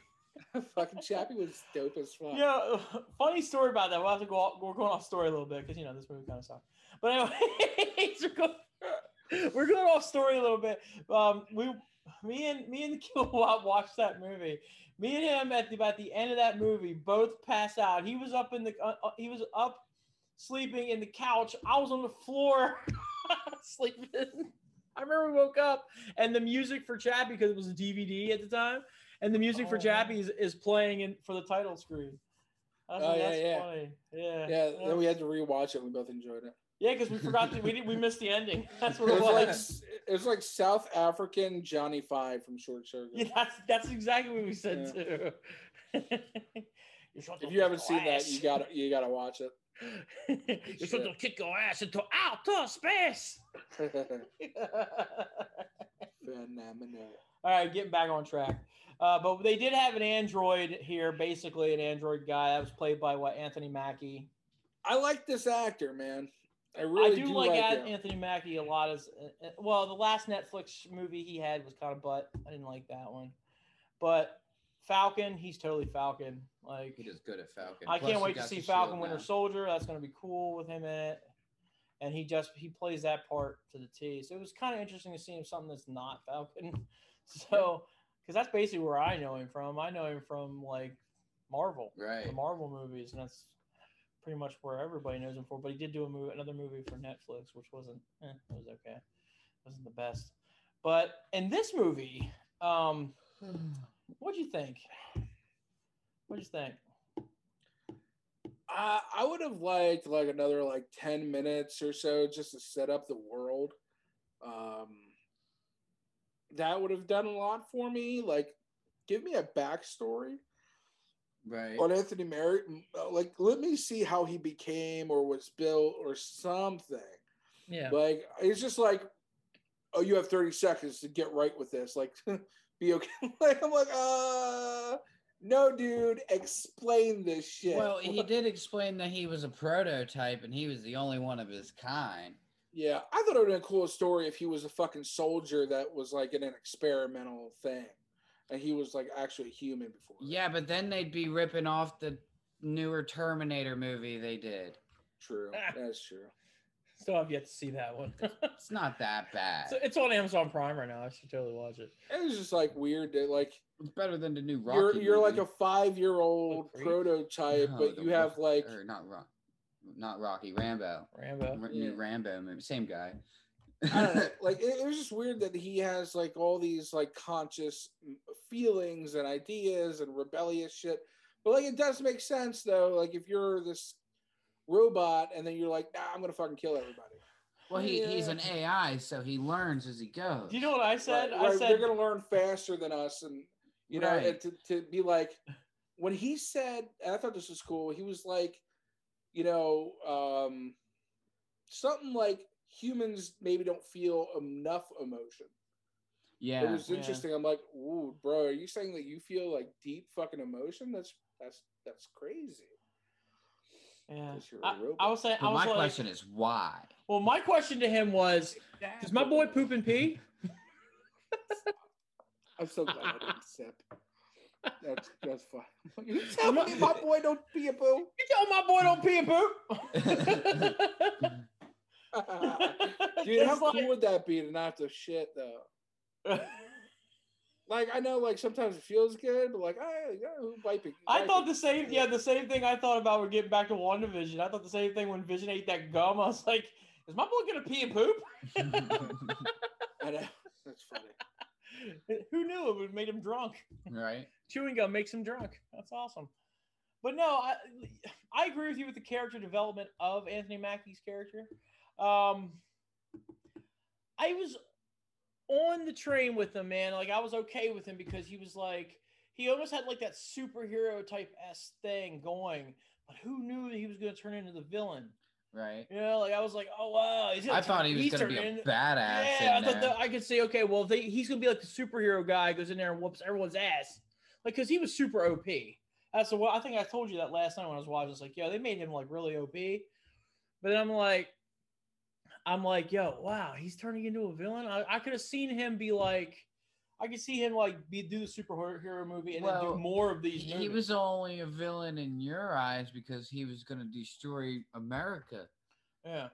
fucking Chappie was dope as fuck. Yeah, funny story about that. We'll have to go. Off, we're going off story a little bit because you know this movie kind of sucks. But anyway, we're going, we're going off story a little bit. Um, we, me and me and the kilowatt watched that movie. Me and him at the about the end of that movie both passed out. He was up in the uh, uh, he was up sleeping in the couch. I was on the floor sleeping. I remember we woke up and the music for Chappie because it was a DVD at the time, and the music for Oh. Chappie is, is playing in for the title screen. I Oh, yeah, yeah. funny. Yeah. Yeah, then we had to rewatch it. We both enjoyed it. Yeah, because we forgot to, we didn't, we missed the ending. That's what It it was like it was like South African Johnny Five from Short Circuit. Yeah, that's that's exactly what we said too. You're supposed to If you haven't seen that, you got you got to watch it. You're supposed to kick your ass into outer space. Phenomenal. All right, getting back on track. Uh, but they did have an android here, basically an android guy that was played by what Anthony Mackie. I like this actor, man. I really I do, like, like Anthony Mackie a lot. As uh, uh, well, the last Netflix movie he had was kind of butt. I didn't like that one. But Falcon, he's totally Falcon. Like He does good at Falcon. I Plus, can't wait to see Falcon Winter now. Soldier. That's going to be cool with him in it. And he just he plays that part to the T. So it was kind of interesting to see him something that's not Falcon. So because that's basically where I know him from. I know him from like Marvel, Right. the Marvel movies, and that's pretty much where everybody knows him for. But he did do a movie, another movie for Netflix, which wasn't eh, it was okay, it wasn't the best. But in this movie, um, what'd you think? What'd you think? I, I would have liked like another like 10 minutes or so just to set up the world. Um, that would have done a lot for me. Like, give me a backstory Right. on Anthony Merritt. Like, let me see how he became or was built or something. Yeah. Like, it's just like, oh, you have 30 seconds to get right with this. Like, be okay. like, I'm like, uh, no, dude, explain this shit. Well, he did explain that he was a prototype and he was the only one of his kind. Yeah, I thought it would have been a cool story if he was a fucking soldier that was like in an experimental thing, and he was like actually human before. Yeah, but then they'd be ripping off the newer Terminator movie they did. true. That's true. Still have yet to see that one. It's not that bad. So it's on Amazon Prime right now. I should totally watch it. It was just like weird that like It's better than the new Rocky. you're you're like a five year old prototype, No, but you have Rock- like or not Rock, not Rocky Rambo. Rambo. R- Yeah. New Rambo movie, same guy. I don't know, like it, it was just weird that he has like all these like conscious feelings and ideas and rebellious shit. But like it does make sense though. Like if you're this robot and then you're like, nah, I'm gonna fucking kill everybody. well, he, he's an AI, so he learns as he goes. Do you know what I said? Right, I right, said they're gonna learn faster than us, and you know, Right. and to, to be like when he said, and I thought this was cool. He was like, you know, um, something like humans maybe don't feel enough emotion. yeah, It was Yeah. interesting. I'm like, ooh, bro, are you saying that you feel like deep fucking emotion? That's that's that's crazy. Yeah. 'Cause you're a I, I robot. was saying. I but was my like, question is why? well, my question to him was, does my boy poop and pee? I'm so glad I didn't sip. That's that's fine. You telling me my boy don't pee a poo? You tell my boy don't pee and poop. Dude, how It's like- cool would that be to not have to shit though? Like I know, like sometimes it feels good, but like I, yeah, who wiping? I thought the same. Yeah, the same thing I thought about when getting back to WandaVision. I thought the same thing when Vision ate that gum. I was like, is my boy gonna pee and poop? I know that's funny. Who knew it would made him drunk? right? chewing gum makes him drunk. That's awesome. But no, I I agree with you with the character development of Anthony Mackie's character. Um, I was on the train with him, man. Like I was okay with him because he was like he almost had like that superhero type s thing going. But who knew that he was going to turn into the villain? Right. You know, like I was like, oh wow, he's I thought he was gonna be a badass. yeah, I thought that I could say, okay, well, they, he's gonna be like the superhero guy, goes in there and whoops everyone's ass, like because he was super OP. That's the what I think I told you that last night when I was watching. It's like, yo, they made him like really OP, but then I'm like, I'm like, yo, wow, he's turning into a villain. I, I could have seen him be like, I could see him like be do the superhero movie and then do more of these. he movies. was only a villain in your eyes because he was going to destroy America. yeah,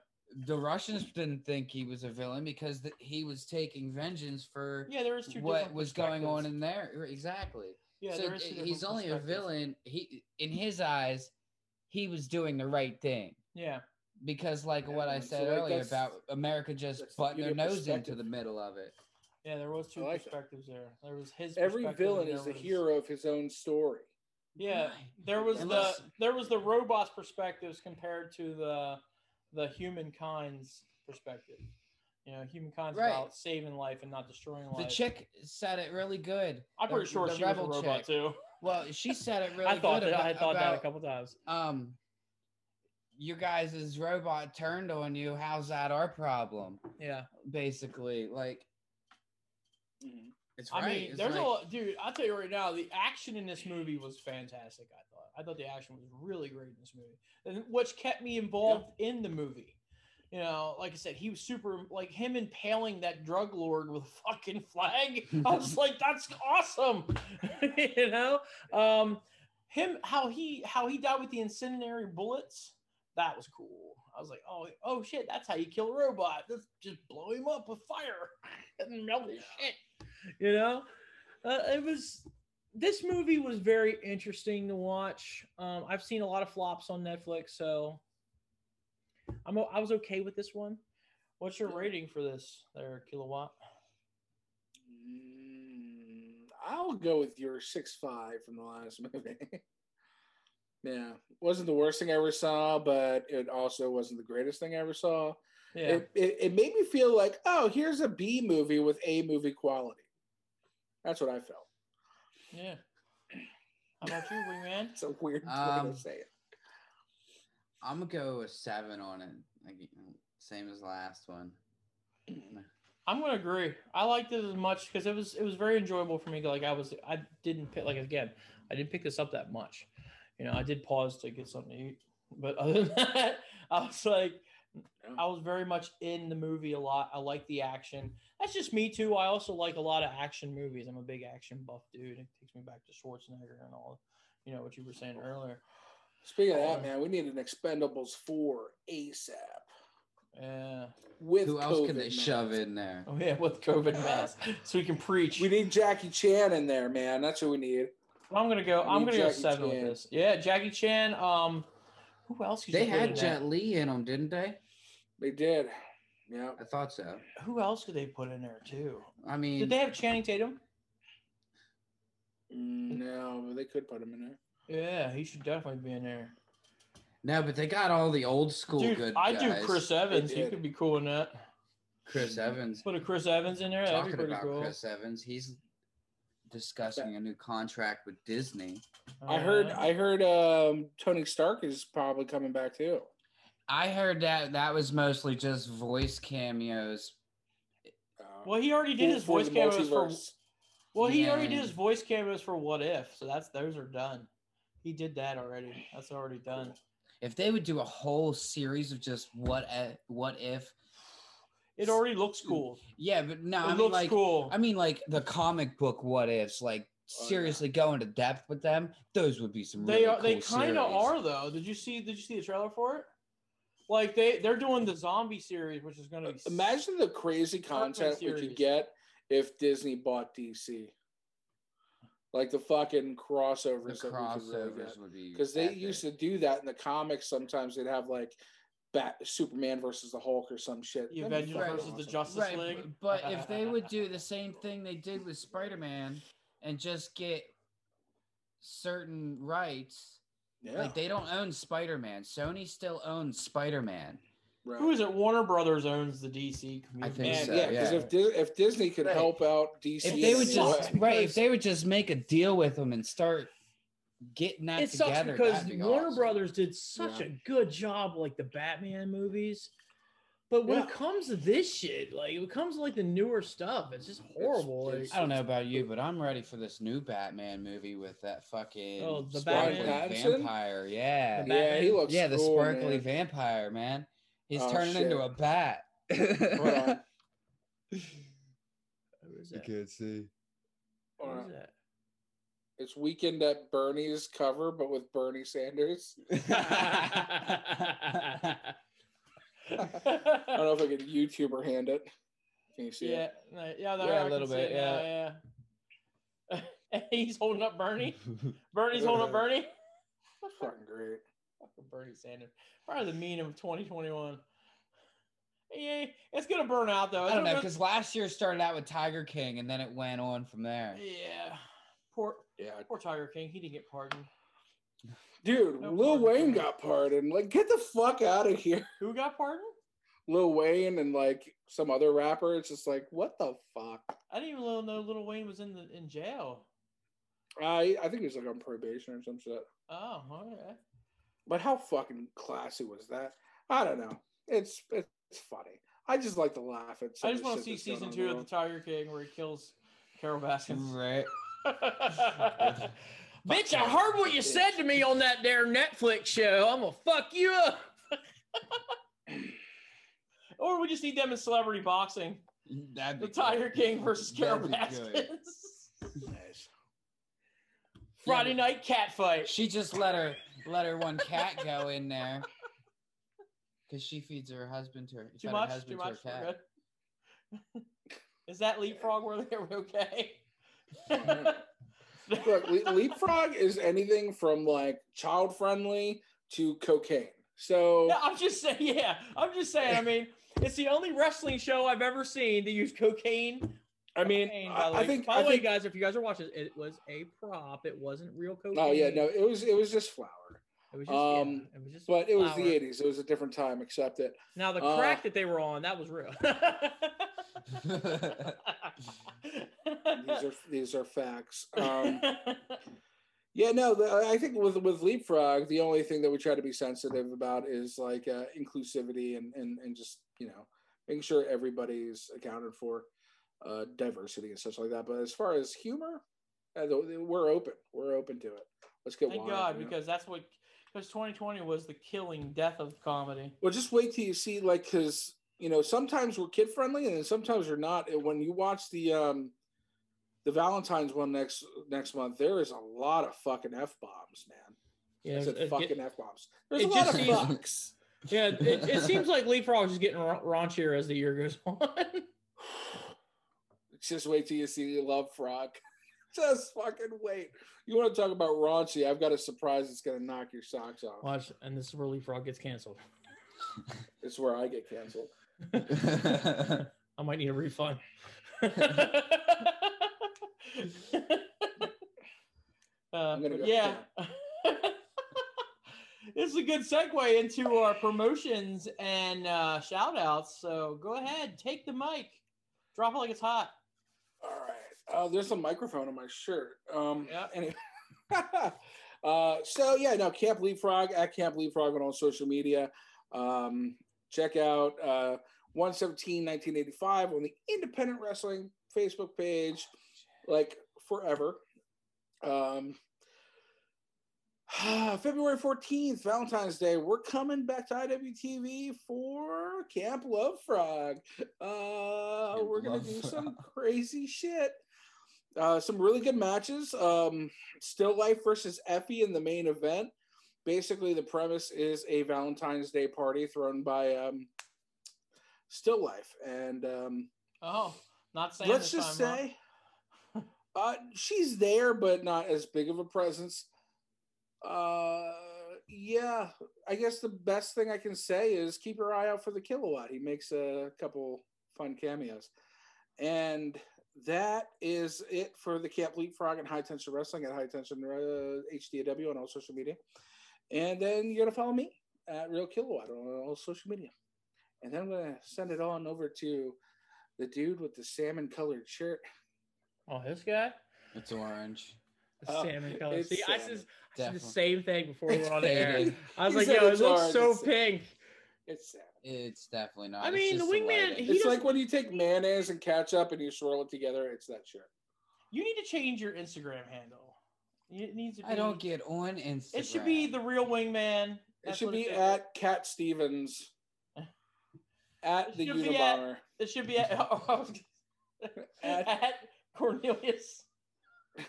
The Russians didn't think he was a villain because th- he was taking vengeance for yeah. There was two. what was going on in there. Exactly. Yeah, so there is he's only a villain. He in his eyes, he was doing the right thing Yeah, because, like Yeah, what I man. So, said like, earlier that's- about America just that's butting their nose into the middle of it. yeah. There was two I like that. perspectives there. There was his. Every villain is the was- hero of his own story. Yeah, there was And the there was the robots' perspectives compared to the the humankind's perspective. You know, humankind's Right. about saving life and not destroying life. The chick said it really good. I'm pretty the- sure the she was a robot chick. too. Well, she said it really I thought good that. about, I thought that a couple times. um you guys' robot turned on you how's that our problem Yeah, basically like Mhm. It's I right. mean, It's there's like- a lot, dude. I'll tell you right now, the action in this movie was fantastic. I thought. I thought the action was really great in this movie, and which kept me involved in the movie. You know, like I said, he was super like him impaling that drug lord with a fucking flag. I was like, that's awesome. you know, um, him how he how he died with the incendiary bullets. That was cool. I was like, oh, oh shit, that's how you kill a robot. Just, just blow him up with fire and melt his shit. You know, uh, it was. This movie was very interesting to watch. Um, I've seen a lot of flops on Netflix, so I'm I was okay with this one. What's your rating for this, there, kilowatt? Mm, I'll go with your six five from the last movie. Yeah, wasn't the worst thing I ever saw, but it also wasn't the greatest thing I ever saw. Yeah, It, it it made me feel like, oh, here's a B movie with A movie quality. That's what I felt. yeah. How about you, Wingman? It's a weird way Um, to say it. I'm gonna go with seven on it. Like same as last one. I'm gonna agree. I liked it as much because it was it was very enjoyable for me. Like I was I didn't pick like again I didn't pick this up that much. You know I did pause to get something to eat, but other than that, I was like I was very much in the movie a lot. I like the action. That's just me too. I also like a lot of action movies. I'm a big action buff dude. It takes me back to Schwarzenegger and all. You know what you were saying earlier. Speaking of uh, that, man, we need an Expendables four ASAP. Yeah. With Who else can COVID they shove in there? Oh yeah, with COVID mask, so we can preach. We need Jackie Chan in there, man. That's what we need. I'm gonna go. I I'm gonna go seven Chan. with this. Yeah, Jackie Chan. Um, who else? They had there? Jet Li in them, didn't they? They did. Yeah. I thought so. Who else could they put in there too? I mean, Did they have Channing Tatum? Mm, No, but they could put him in there. Yeah, he should definitely be in there. no, but they got all the old school Dude, good I do. Chris Evans. He could be cool in that. Chris Evans. Put a Chris Evans in there. That'd be Talking pretty about cool. Chris Evans, he's discussing a new contract with Disney. I heard. Uh, I heard. Um, Tony Stark is probably coming back too. I heard that that was mostly just voice cameos. Uh, well, he already did his for voice the cameos for. Well, he already did his voice cameos for What If, so that's those are done. He did that already. That's already done. If they would do a whole series of just what if, what if, It already looks cool. yeah, but no, it I mean looks like cool. I mean like the comic book what ifs, like Oh, yeah. seriously go into depth with them. Those would be some. They really are. They kind of are though. Did you see? Did you see the trailer for it? Like they they're doing the zombie series, which is going to be. Uh, imagine the crazy content we could get if Disney bought DC. Like the fucking The crossovers that we could really crossovers get. would be Because they epic. used to do that in the comics. Sometimes they'd have like Bat Superman versus the Hulk or some shit. The Avengers fucking versus the. Justice right, League. But if they would do the same thing they did with Spider Man and just get certain rights, yeah, like they don't own Spider Man. Sony still owns Spider Man. right. Who is it? Warner Brothers owns the DC community. I think Man, so, yeah, because yeah. if Di- if Disney could Right. help out DC, If they would just right, if they would just make a deal with them and start getting that it sucks together, because be Warner awesome. Brothers did such Yeah. a good job, like the Batman movies. But when Yeah. it comes to this shit, like when it comes to like the newer stuff, it's just horrible. it's- like- I don't know about you, but I'm ready for this new Batman movie with that fucking Oh, the sparkly Batman? Vampire. Yeah, The yeah, he looks yeah, the cool, sparkly man. vampire man. He's Oh, turning into a bat. Hold on. Who is You can't see. Who Hold is on. that? It's Weekend at Bernie's cover, but with Bernie Sanders. I don't know if I could YouTuber hand it. Can you see yeah, it? no, yeah, there, Yeah, a I can little bit, it now, yeah. He's holding up Bernie. Bernie's holding up Bernie. That's fucking great. Fucking Bernie Sanders. Probably the mean of 2021. Yeah, it's gonna burn out though. I don't know It's- because last year started out with Tiger King and then it went on from there. Yeah. Poor Yeah. poor Tiger King. He didn't get pardoned. Dude, No Lil pardon. Wayne got pardoned. Like, get the fuck out of here. Who got pardoned? Lil Wayne and like some other rapper. It's just like, what the fuck? I didn't even know Lil Wayne was in the in jail. I I think he was like on probation or some shit. Oh, okay. But how fucking classy was that? I don't know. It's it's funny. I just like to laugh at. some I just want to see season two of the. Tiger King where he kills Carole Baskin. Right. Bitch, I heard what you said to me on that there Netflix show. I'm gonna fuck you up. or we just need them in celebrity boxing. That'd The be Tiger good. King versus Carole That'd be good. Baskins. Nice. Friday but- night cat fight. She just let her let her one cat go in there because she feeds her husband to her. Too fed her much? husband Too to her much? Cat. Is that leapfrog worthy? Are we okay? Look, Le- leapfrog is anything from like child friendly to cocaine. So Yeah, I'm just saying. Yeah, I'm just saying. I mean, it's the only wrestling show I've ever seen to use cocaine. I mean, Cocaine, I, I think. By the way, think guys, if you guys are watching, it was a prop. It wasn't real cocaine. oh yeah, no, it was it was just flour, It was just, um, yeah, it was just. but it was the '80s. It was a different time. Accept it. Now the uh, crack that they were on, that was real. These are these are facts. Um, yeah, no, the, I think with with leapfrog, the only thing that we try to be sensitive about is like uh, inclusivity and and and just you know making sure everybody's accounted for, uh, diversity and such like that. But as far as humor, uh, we're open. We're open to it. Let's get Thank wild, God, you know? because that's what because 2020 was the killing death of comedy. Well, just wait till you see like because you know sometimes we're kid friendly and then sometimes we're not. And when you watch the um the Valentine's one next next month, there is a lot of fucking f bombs, man. Yeah, I said it- it- fucking f bombs. There's a lot of seems- fucks. yeah. It, it seems like Leapfrog is getting ra- raunchier as the year goes on. Just wait till you see Love Frog. Just fucking wait. You want to talk about raunchy? I've got a surprise that's gonna knock your socks off. Watch, and this is where Leapfrog gets canceled. It's where I get canceled. I might need a refund. Uh, I'm gonna but go- yeah. this is a good segue into our promotions and uh, shout outs. So go ahead, take the mic, drop it like it's hot. All right. Uh, there's a microphone on my shirt. Um, Yeah. Anyway. uh, so yeah, no, Camp Leapfrog at Camp Leapfrog on all social media. Um, check out uh, 117 1985 on the Independent Wrestling Facebook page, like forever. Um, February 14th, Valentine's Day, we're coming back to IWTV for Camp Love Frog. Uh, we're gonna do some crazy shit. Uh, some really good matches. Um, Still Life versus Effy in the main event. Basically, the premise is a Valentine's Day party thrown by um, Still Life, and um, Oh, not saying. let's just say uh, she's there, but not as big of a presence. Uh, yeah, I guess the best thing I can say is keep your eye out for the kilowatt. He makes a couple fun cameos, and that is it for the Camp Leapfrog and High Tension Wrestling at High Tension uh, HTW on all social media. And then you got to follow me at Real Kilowatt on all social media. And then I'm gonna send it on over to the dude with the salmon colored shirt. Oh, this guy. it's orange. The Oh, salmon color. it's See, I said, I said the same thing before we went on the air. I was He like, yo, it looks orange, so it's- pink. It's salmon. It's definitely not. I mean, the wingman, he It's doesn't- like when you take mayonnaise and ketchup and you swirl it together. It's that shirt. You need to change your Instagram handle. It needs to be. I don't get on Instagram. It should be the real wingman. It should be is. at Cat Stevens. At the should be at- It should be at, oh, I was At- at Cornelius.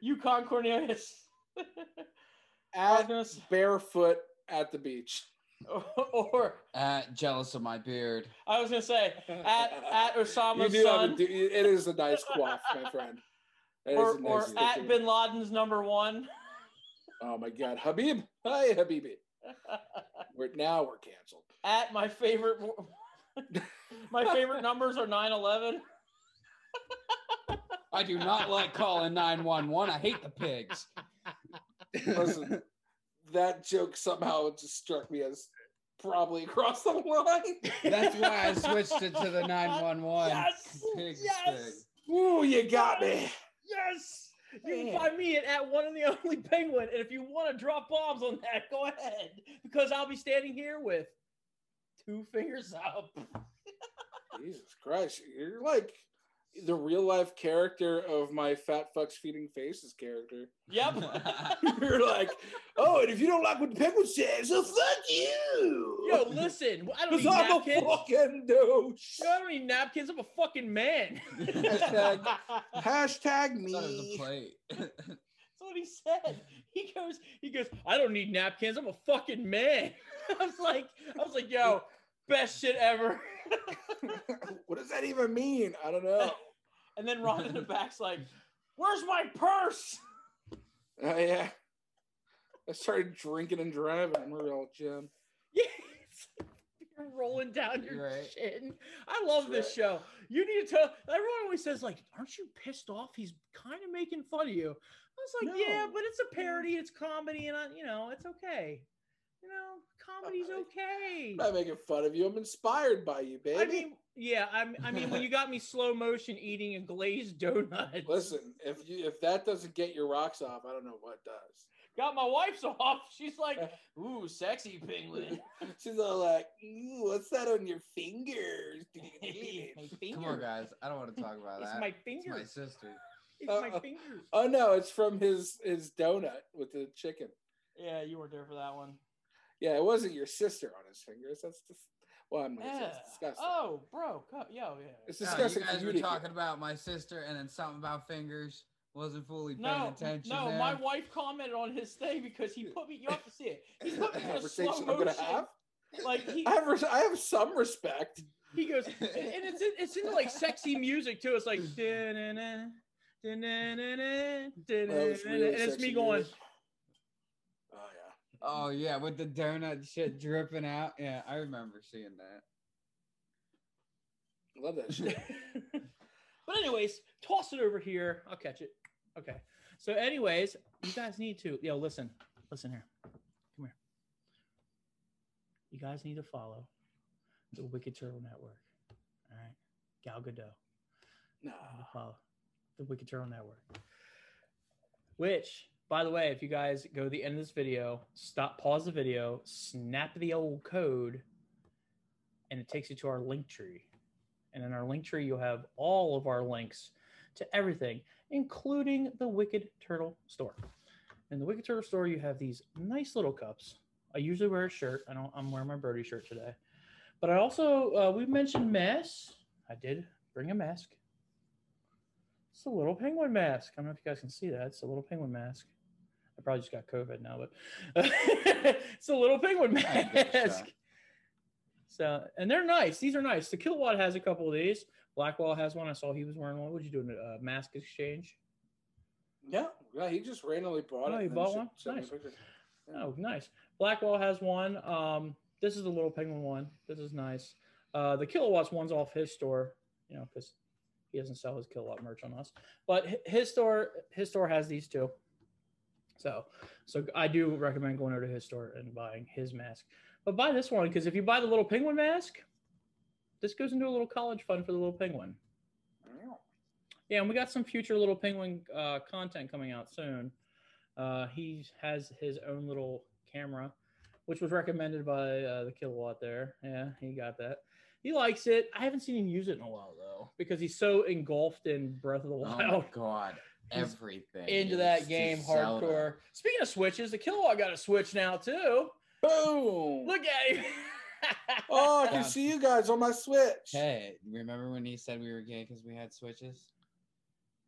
Yukon Cornelius. I at barefoot at the beach. or At jealous of my beard. I was gonna say at at you Osama's do have a, son, it is a nice quaff, my friend. That is or, a nice or at. Bin Laden's number one. Oh my God, Habib! Hi, Habibi. We're now we're canceled. at my favorite, my favorite numbers are 9/11. I do not like calling 911. I hate the pigs. Listen, that joke somehow just struck me as probably across the line. That's why I switched it to the 911. Yes, Pigs yes, Ooh, you got me. yes. You can find me at, at one and the only penguin, and if you want to drop bombs on that, go ahead, because I'll be standing here with two fingers up. Jesus Christ, you're like the real life character of my fat fucks feeding faces character. Yep. You're like, oh, and if you don't like what the penguin says, so fuck you. Yo, listen, I don't Because need I'm a napkins. fucking douche. Yo, I don't need napkins. I'm a fucking man. Hashtag- Hashtag I thought was a me. plate. That's what he said. He goes, he goes, I don't need napkins. I'm a fucking man. I was like, I was like, yo, best shit ever. what does that even mean? I don't know. and then Ron in the back's like, where's my purse? Oh yeah. I started drinking and driving. I'm a real Jim. Yeah, it's like you're rolling down your Right. chin. I love this show. You need to tell everyone always says, like, aren't you pissed off? He's kind of making fun of you. I was like, yeah, but it's a parody, it's comedy, and I, you know, it's okay. You know, comedy's Okay. okay. I'm not making fun of you. I'm inspired by you, baby. I mean, yeah, I'm, I mean, when you got me slow motion eating a glazed donut, Listen, if you if that doesn't get your rocks off, I don't know what does. got my wife's off. She's like, ooh, sexy penguin. She's all like, Ooh, "What's that on your fingers?" my finger. Come on, guys. I don't want to talk about It's that. my It's finger. my sister. It's my Uh-uh. fingers. oh no, it's from his his donut with the chicken. Yeah, you weren't there for that one. Yeah, it wasn't your sister on his fingers. That's just well, I'm not Yeah. disgusting. Oh, bro, co- yo, yeah. It's No, disgusting. you guys you were to hear. talking about my sister and then something about fingers. Wasn't fully paying No, attention. no, there. my wife commented on his thing because he put me. You have to see it. He put me in a slow conversation I'm gonna motion. have. Like he, I have res- I have some respect. he goes, and and it's in, it's into like sexy music too. It's like, and it's me going, music. Oh yeah. With the donut shit dripping out. Yeah, I remember seeing that. Love that shit. but anyways, toss it over here. I'll catch it. Okay. So, anyways, you guys need to yo listen, listen here. Come here. You guys need to follow the Wicked Turtle Network. All right, Gal Gadot. Nah. You need to follow the Wicked Turtle Network. Which, by the way, if you guys go to the end of this video, stop, pause the video, snap the old code, and it takes you to our link tree. And in our link tree, you'll have all of our links to everything, including the Wicked Turtle store. In the Wicked Turtle store, you have these nice little cups. I usually wear a shirt. I don't. I'm wearing my Birdie shirt today, but I also uh, we mentioned masks. I did bring a mask. It's a little penguin mask. I don't know if you guys can see that. It's a little penguin mask. I probably just got COVID now, but it's a little penguin I give it a mask. So, and they're nice. These are nice. The Kilowatt has a couple of these. Blackwell has one. I saw he was wearing one. What'd you do? A uh, mask exchange? Yeah, yeah. He just randomly bought Oh, it. he bought one? sent me a Nice. Yeah. Oh, nice. Blackwell has one. Um, this is the little penguin one. This is nice. Uh, the kilowatts one's off his store, you know, because he doesn't sell his kilowatt merch on us. But his store, his store has these two. So, so I do recommend going over to his store and buying his mask. But buy this one because if you buy the little penguin mask, this goes into a little college fund for the little penguin. Yeah. And we got some future little penguin uh, content coming out soon. Uh, he has his own little camera, which was recommended by uh, the kilowatt there. Yeah, he got that. He likes it. I haven't seen him use it in a while though, because he's so engulfed in Breath of the Oh Wild my god, everything into that just game Zelda. hardcore. Speaking of switches, the kilowatt got a switch now too. Boom. Look at him. Oh, I can Yeah. see you guys on my Switch. Hey, remember when he said we were gay because we had switches?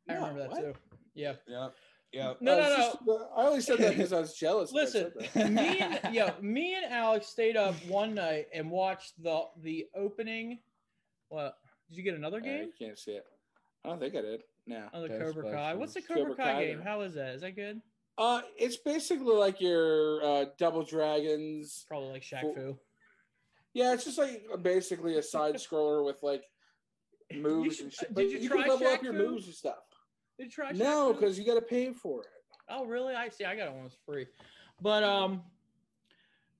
I No, remember that what? too. Yeah. Yep. Yep. No, I no, no. just- I only said that because I was jealous. Listen, said me and yo, me and Alex stayed up one night and watched the the opening. What? Did you get another Uh, game? you can't see it. I don't think I did. No. Oh, the Cobra Kai. What's the Cobra, Cobra Kai, Kai, game? yeah. How is that? Is that good? Uh, it's basically like your uh, Double Dragons. Probably like Shaq Fu. Yeah, it's just like basically a side scroller with like moves should- and shit. did you you, try can level Shaq up your Fu? moves and stuff. Did you try Shaq No, because you got to pay for it. Oh, really? I see. I got it it's free. But um,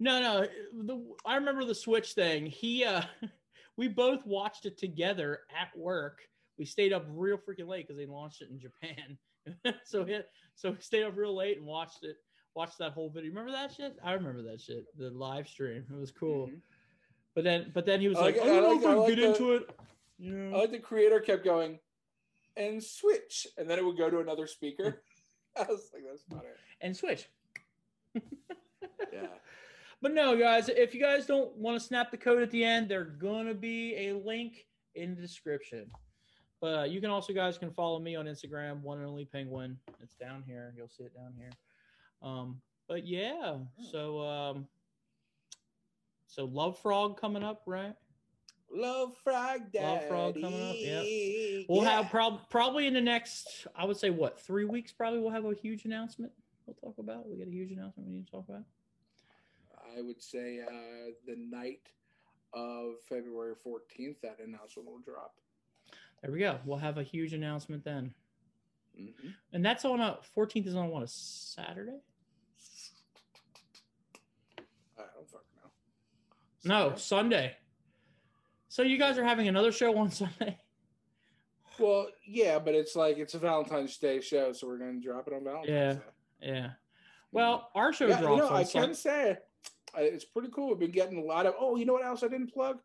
no, no. The I remember the Switch thing. He uh, we both watched it together at work. We stayed up real freaking late because they launched it in Japan. so it so we stayed up real late and watched it. Watched that whole video. Remember that shit? I remember that shit. The live stream. It was cool. Mhm. But then, but then he was I like, like- "I don't I know like- if I like get the- into it." I like the creator kept going and switch, and then it would go to another speaker. I was like, that's not it. and switch. Yeah. But no, guys, if you guys don't want to snap the code at the end, there's gonna be a link in the description. But uh, you can also, guys, can follow me on Instagram, one and only penguin. It's down here. You'll see it down here. Um, but yeah, so um, so Love Frog coming up, right? Love Frog Daddy. Love Frog coming up, yep. We'll have prob- probably in the next, I would say, what three weeks? Probably we'll have a huge announcement. We'll talk about. We get a huge announcement we need to talk about. I would say uh, the night of February 14th, that announcement will drop. There we go. We'll have a huge announcement then. Mhm. And that's on a 14th is on what a Saturday? I don't fucking know. No, Sunday. So you guys are having another show on Sunday? Well, yeah, but it's like it's a Valentine's Day show, so we're going to drop it on Valentine's Yeah. Day. Yeah. Well, our show Yeah, drops you know, I Sun- can say it's pretty cool. We've been getting a lot of. Oh, you know what else I didn't plug?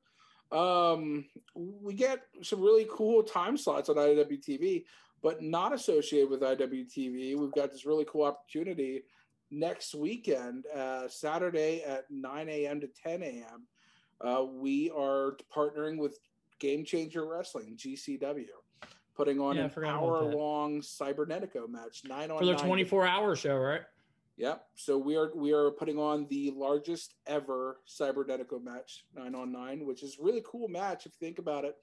Um, we get some really cool time slots on IWTV, but not associated with IWTV. We've got this really cool opportunity next weekend, uh, Saturday at 9 a.m. to 10 a.m. Uh, we are partnering with Game Changer Wrestling (GCW), putting on Yeah, an forgot about that. hour-long Cybernetico match, nine on for their 24 hour show, right? Yep. So we are we are putting on the largest ever Cybernetico match, nine on nine, which is a really cool match if you think about it.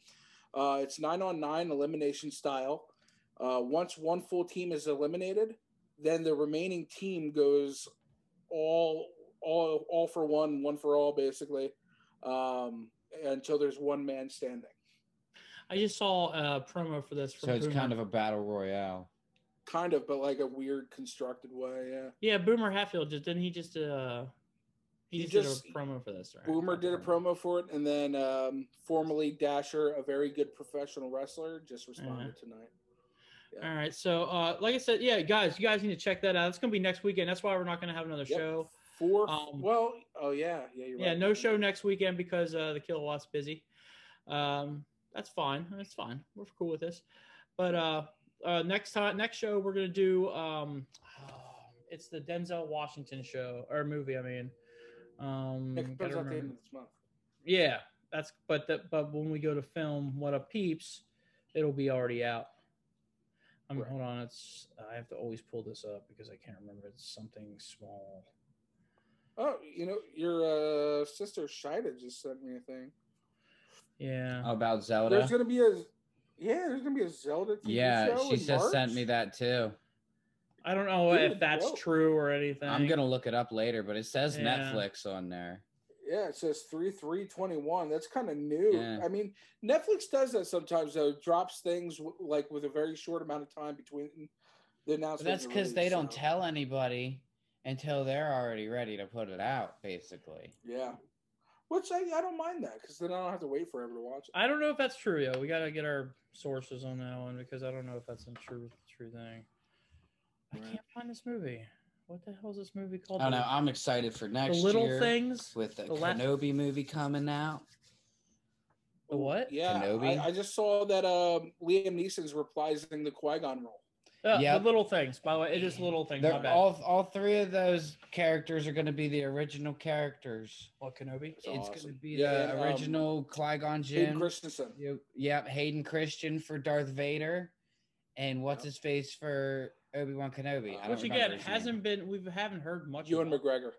Uh, it's nine on nine elimination style. Uh, once one full team is eliminated, then the remaining team goes all all all for one, one for all, basically, um, until there's one man standing. I just saw a promo for this. From So it's Boomer. kind of a battle royale. Kind of, but like a weird constructed way. Yeah. yeah. Boomer Hatfield just didn't he just uh he, He just, did a promo for this, right? Boomer did a promo for it, and then um, formerly Dasher, a very good professional wrestler, just responded tonight. All right. So, uh, like I said, yeah, guys, you guys need to check that out. It's gonna be next weekend. That's why we're not gonna have another Yep. show. Four. Um, well, oh yeah, yeah, you're Yeah, right. no show next weekend because uh, the kilowatt's busy. Um, that's fine. That's fine. We're cool with this. But uh, uh, next time, next show, we're gonna do. Um, it's the Denzel Washington show or movie. I mean, um, It comes out the end of this month. yeah, that's. But the, but when we go to film What a Peeps, it'll be already out. Um, Right. Hold on, it's. I have to always pull this up because I can't remember. It's something small. Oh, you know, your uh, sister Shida just sent me a thing. Yeah. About Zelda. There's gonna be a, yeah, there's gonna be a Zelda TV yeah, show. she in just sent me that too. I don't know Dude, if that's dope. true or anything. I'm gonna look it up later, but it says Yeah. Netflix on there. Yeah, it says three three twenty one. That's kind of new. Yeah. I mean, Netflix does that sometimes. Though drops things w- like with a very short amount of time between the But that's because they release, don't tell anybody until they're already ready to put it out, basically. Yeah, which I, I don't mind that because then I don't have to wait forever to watch it. I don't know if that's true, yo. We gotta get our sources on that one because I don't know if that's a true true thing. I Right. can't find this movie. What the hell is this movie called? I don't know. I'm excited for the next little year things. with the, the last- Kenobi movie coming out. The what? Yeah, Kenobi? I, I just saw that um, Liam Neeson's reprising the Qui Gon role. Uh, Yep. The little things. By the way, it is little things. My bad. all all three of those characters are going to be the original characters. what Kenobi? It's it's going to be Yeah, the and, um, original Qui Gon Hayden Jinn. Christensen. You- Yep, Hayden Christian for Darth Vader, and what's Yep. his face for Obi Wan Kenobi. Uh, I don't Which again hasn't been. We haven't heard much. Ewan about. McGregor.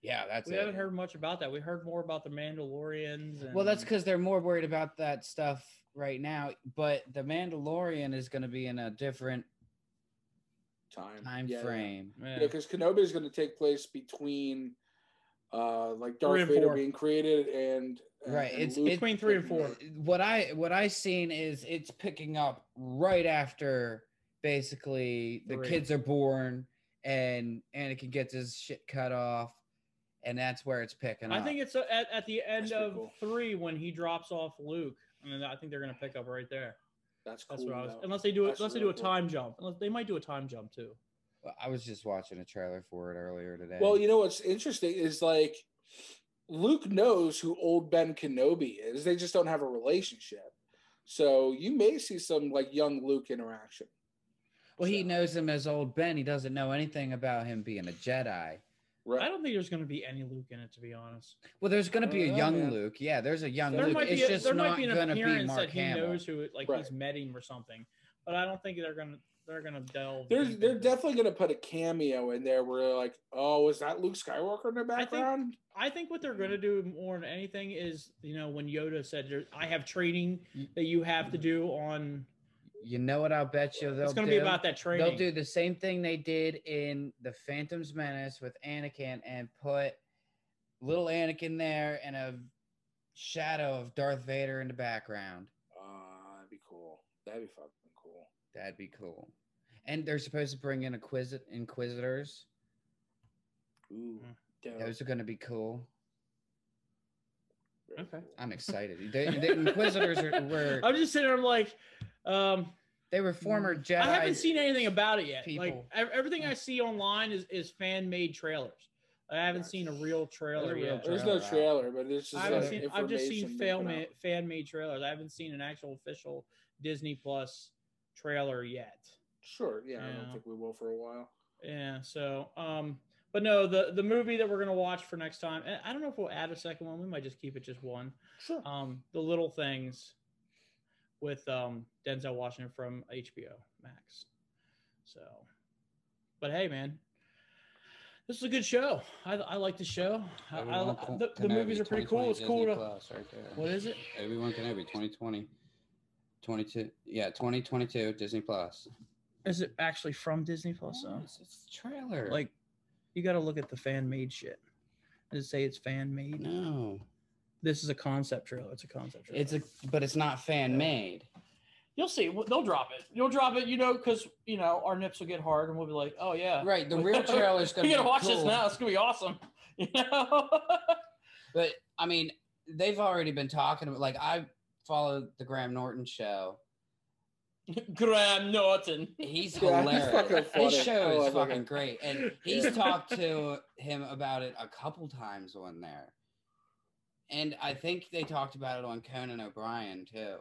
Yeah, that's We it. haven't heard much about that. We heard more about the Mandalorians. And, Well, that's because they're more worried about that stuff right now. But the Mandalorian is going to be in a different Time. time yeah, frame. Yeah. Yeah, because Kenobi is going to take place between, uh, like Darth Vader four. being created and and- Right, and it's- Luke it's- Between three and four. What I what I seen is it's picking up right after basically the Three. kids are born and Anakin gets his shit cut off, and that's where it's picking I up. think it's uh, at, at the end That's of cool. three when he drops off Luke. I mean, I think they're gonna pick up right there. That's That's cool. what I was. though. Unless they do it, That's unless they do a cool. time jump. Unless they might do a time jump too. I was just watching a trailer for it earlier today. Well, you know what's interesting is like Luke knows who old Ben Kenobi is. They just don't have a relationship. So you may see some like young Luke interaction. Well, he knows him as old Ben. He doesn't know anything about him being a Jedi. I don't think there's going to be any Luke in it, to be honest. Well, there's going to be a Oh, young man. Luke. Yeah, there's a young There There Luke. might It's a, just there not might be an going to be Mark that he Hamill. knows who, like Right. he's met him or something. But I don't think they're gonna they're gonna delve. They're they're definitely gonna put a cameo in there where they're like, oh, is that Luke Skywalker in the I think- background? I think what they're going to do more than anything is, you know, when Yoda said, "I have training mm. that you have to mm-hmm. do on." You know what? I'll bet you they'll It's going to do? be about that training. They'll do the same thing they did in the Phantom's Menace with Anakin and put little Anakin there and a shadow of Darth Vader in the background. Ah, that'd be cool. That'd be fucking cool. That'd be cool. And they're supposed to bring in Inquisit- Inquisitors. Ooh, Mm. dope. Those are going to be cool. Okay. I'm excited. the, the Inquisitors are, were I'm just sitting there. I'm like, um, they were former Jedi. I haven't seen anything about it yet. Like people. ev- everything I see online is is fan made trailers. I haven't seen a real trailer There's a real yet. There's no trailer, but it's just I haven't like seen. I've just seen information fan made fan made trailers. I haven't seen an actual official Disney Plus trailer yet. Sure, yeah, I don't think we will for a while. Yeah. So, um, but no, the the movie that we're gonna watch for next time. and I don't know if we'll add a second one. We might just keep it just one. Sure. Um, the little things with um Denzel Washington from HBO Max. So, but hey, man. This is a good show. I, I like the show. I, I, the, the movies are pretty cool. 2020 It's cool to. Right. What is it? Obi-Wan Kenobi 2020. 22. Yeah, 2022 Disney Plus. Is it actually from Disney Plus? though? It's, it's a trailer. Like, you got to look at the fan made shit. Does it say it's fan made? no. This is a concept trailer. It's a concept trailer. It's a but it's not fan made. You'll see. They'll drop it. You'll drop it. You know, because you know our nips will get hard, and we'll be like, "Oh yeah, Right, the real trailer is gonna we gotta be watch this now. It's gonna be awesome." You know. But I mean, they've already been talking about like I followed the Graham Norton show. Graham Norton. He's Yeah, he's hilarious. fucking. His show is love fucking great. And he's Yeah. talked to him about it a couple times on there. And I think they talked about it on Conan O'Brien too.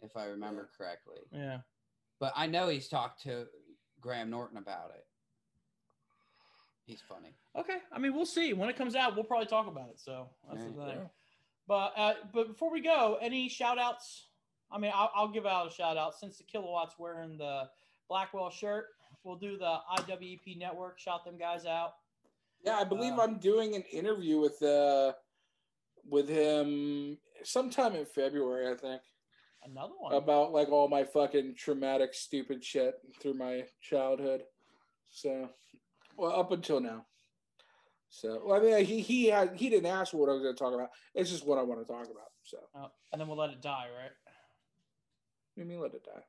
If I remember correctly. Yeah. But I know he's talked to Graham Norton about it. He's funny. Okay. I mean, we'll see when it comes out. We'll probably talk about it. So that's the Right. thing. But uh, but before we go, any shout outs? I mean, I'll, I'll give out a shout out since the kilowatts wearing the Blackwell shirt. We'll do the IWEP network. Shout them guys out. Yeah, I believe Uh, I'm doing an interview with uh with him sometime in February, I think, Another one. about like all my fucking traumatic, stupid shit through my childhood. So, well, up until now. So, well, I mean, he he had he didn't ask what I was going to talk about. It's just what I want to talk about. So, Oh, and then we'll let it die, right? let mean let it die.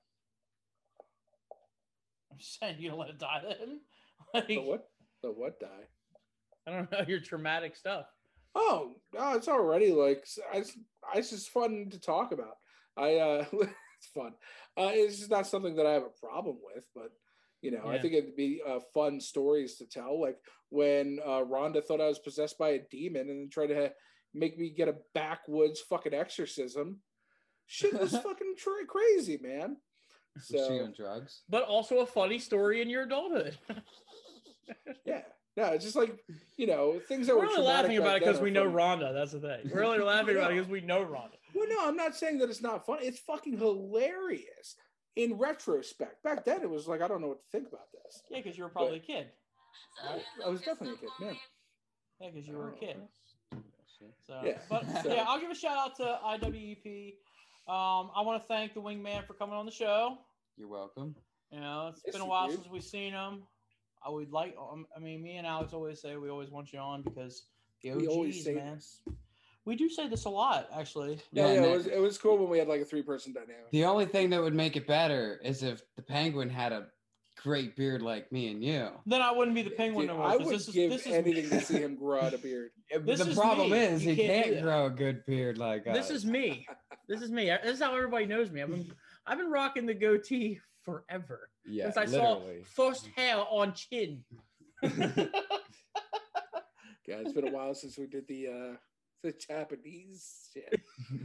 I'm just saying you let it die then. Like, The what? The what die? I don't know your traumatic stuff. Oh, no, it's already like it's, it's just fun to talk about. I uh it's fun. Uh it's just not something that I have a problem with, but you know, I think it'd be uh, fun stories to tell. Like when uh, Rhonda thought I was possessed by a demon and then tried to make me get a backwoods fucking exorcism. Shit was fucking tra- crazy, man. Was she So on drugs? But also a funny story in your adulthood. yeah, no, it's just like you know things that We're were only laughing about it because we know funny. Rhonda. That's the thing. We're only laughing about it because we know Rhonda. Well, no, I'm not saying that it's not funny. It's fucking hilarious in retrospect. Back then, it was like I don't know what to think about this. Yeah, because you were probably a kid. I, I was definitely a kid, man. Yeah, because you were a kid. So, Yeah. but So- yeah, I'll give a shout out to IWEP. Um, I want to thank the Wingman for coming on the show. You're welcome. You know, it's Yes, been a while since we've seen him. I would like. Um, I mean, me and Alex always say we always want you on because the OGs, We always say man. this. We do say this a lot, actually. Yeah, Yeah, yeah, it was it was cool when we had like a three person dynamic. The only thing that would make it better is if the penguin had a great beard like me and you. Then I wouldn't be the penguin Dude, no more. I 'cause would this is, give this is, anything to see him grow out a beard. This the is problem me. is You he can't can't, grow a good beard like us. This is me. This is me. This is how everybody knows me. I've been I've been rocking the goatee forever yeah, since I literally. saw first hair on chin. Yeah, it's been a while since we did the uh the Japanese shit.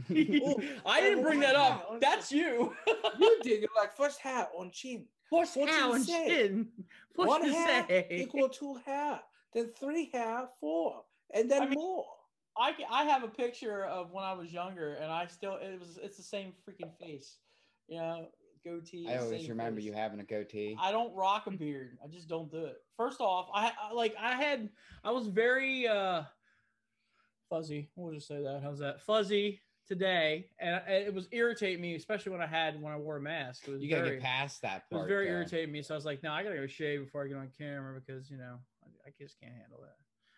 I didn't bring that up. That's you. you did. You're like first hat on chin. What's What you how and say? chin? What One you hair say? equal two hair, then three hair, four, and then I mean- more. I, ca- I have a picture of when I was younger, and I still it was it's the same freaking face, you know, goatee. I always remember you having a goatee. I don't rock a beard. I just don't do it. First off, I, I like I had I was very uh fuzzy. We'll just say that. How's that? Fuzzy today, and it was irritating me, especially when I had when I wore a mask. You gotta very, get past that It was very though. irritating me. So I was like, no, I gotta go shave before I get on camera because you know I, I just can't handle that.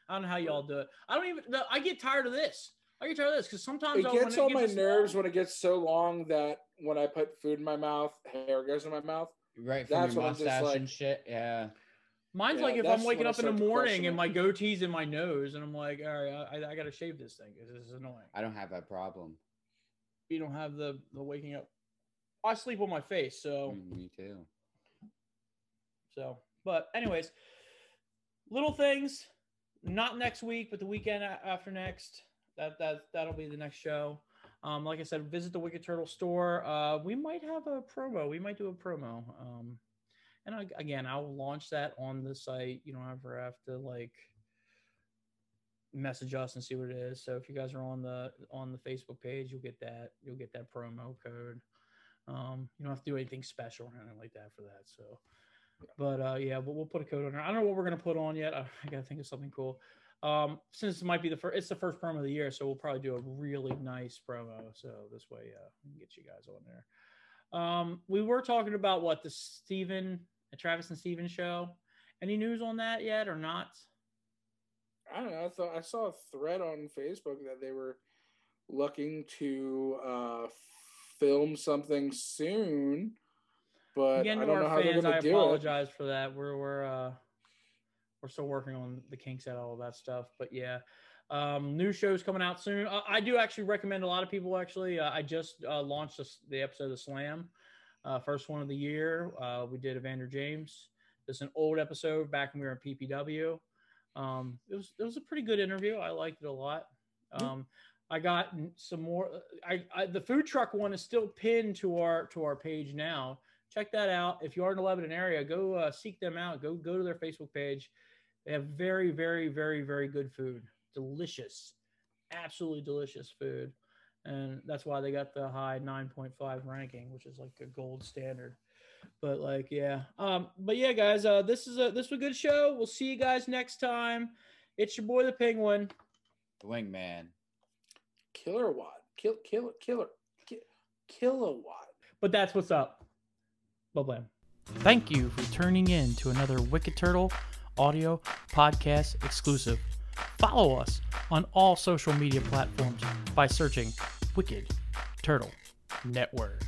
I don't know how y'all do it. I don't even. I get tired of this. I get tired of this because sometimes It I'll- gets on my nerves long- when it gets so long that when I put food in my mouth, hair goes in my mouth. Right from That's your what I'm just mustache like- and shit. Yeah. Mine's Yeah, like if I'm waking up in the morning and my goatee's in my nose, and I'm like, all right, I, I got to shave this thing because this is annoying. I don't have that problem. You don't have the the waking up. I sleep on my face, so Mm, Me too. so. But anyways, little things. Not next week, but the weekend after next. That that that'll be the next show. Um, like I said, visit the Wicked Turtle store. Uh, we might have a promo. We might do a promo. Um, and I, again, I'll launch that on the site. You don't ever have to like message us and see what it is. So if you guys are on the on the Facebook page, you'll get that. You'll get that promo code. Um, you don't have to do anything special or anything like that for that. So, but uh, yeah, but we'll put a code on there. I don't know what we're gonna put on yet. I, I gotta think of something cool. Um, since it might be the first, it's the first promo of the year, so we'll probably do a really nice promo. So this way, uh, we can get you guys on there. Um, we were talking about what the Steven, the Travis and Steven show. Any news on that yet or not? I don't know. I thought I saw a thread on Facebook that they were looking to uh, film something soon, but Again, I don't know our how they're fans, going I to do it. apologize for that. We're we're uh, we're still working on the kinks out all of that stuff, but yeah. Um, new shows coming out soon. Uh, I do actually recommend a lot of people. Actually, uh, I just uh, launched this, the episode of Slam, uh, first one of the year. Uh, we did Evander James. It's an old episode back when we were in PPW. Um, it was it was a pretty good interview. I liked it a lot. Um, I got some more. I, I the food truck one is still pinned to our to our page now. Check that out. If you are in the Lebanon area, go uh, seek them out. Go go to their Facebook page. They have very very very very good food. Delicious, absolutely delicious food, and that's why they got the high 9.5 ranking, which is like a gold standard. But like, yeah. Um, but yeah, guys, uh, this is a this was a good show. We'll see you guys next time. It's your boy the Penguin. The wingman. Killer watt, kill, kill, killer, ki- kilowatt. But that's what's up. Blah blam. Thank you for tuning in to another Wicked Turtle audio podcast exclusive. Follow us on all social media platforms by searching Wicked Turtle Network.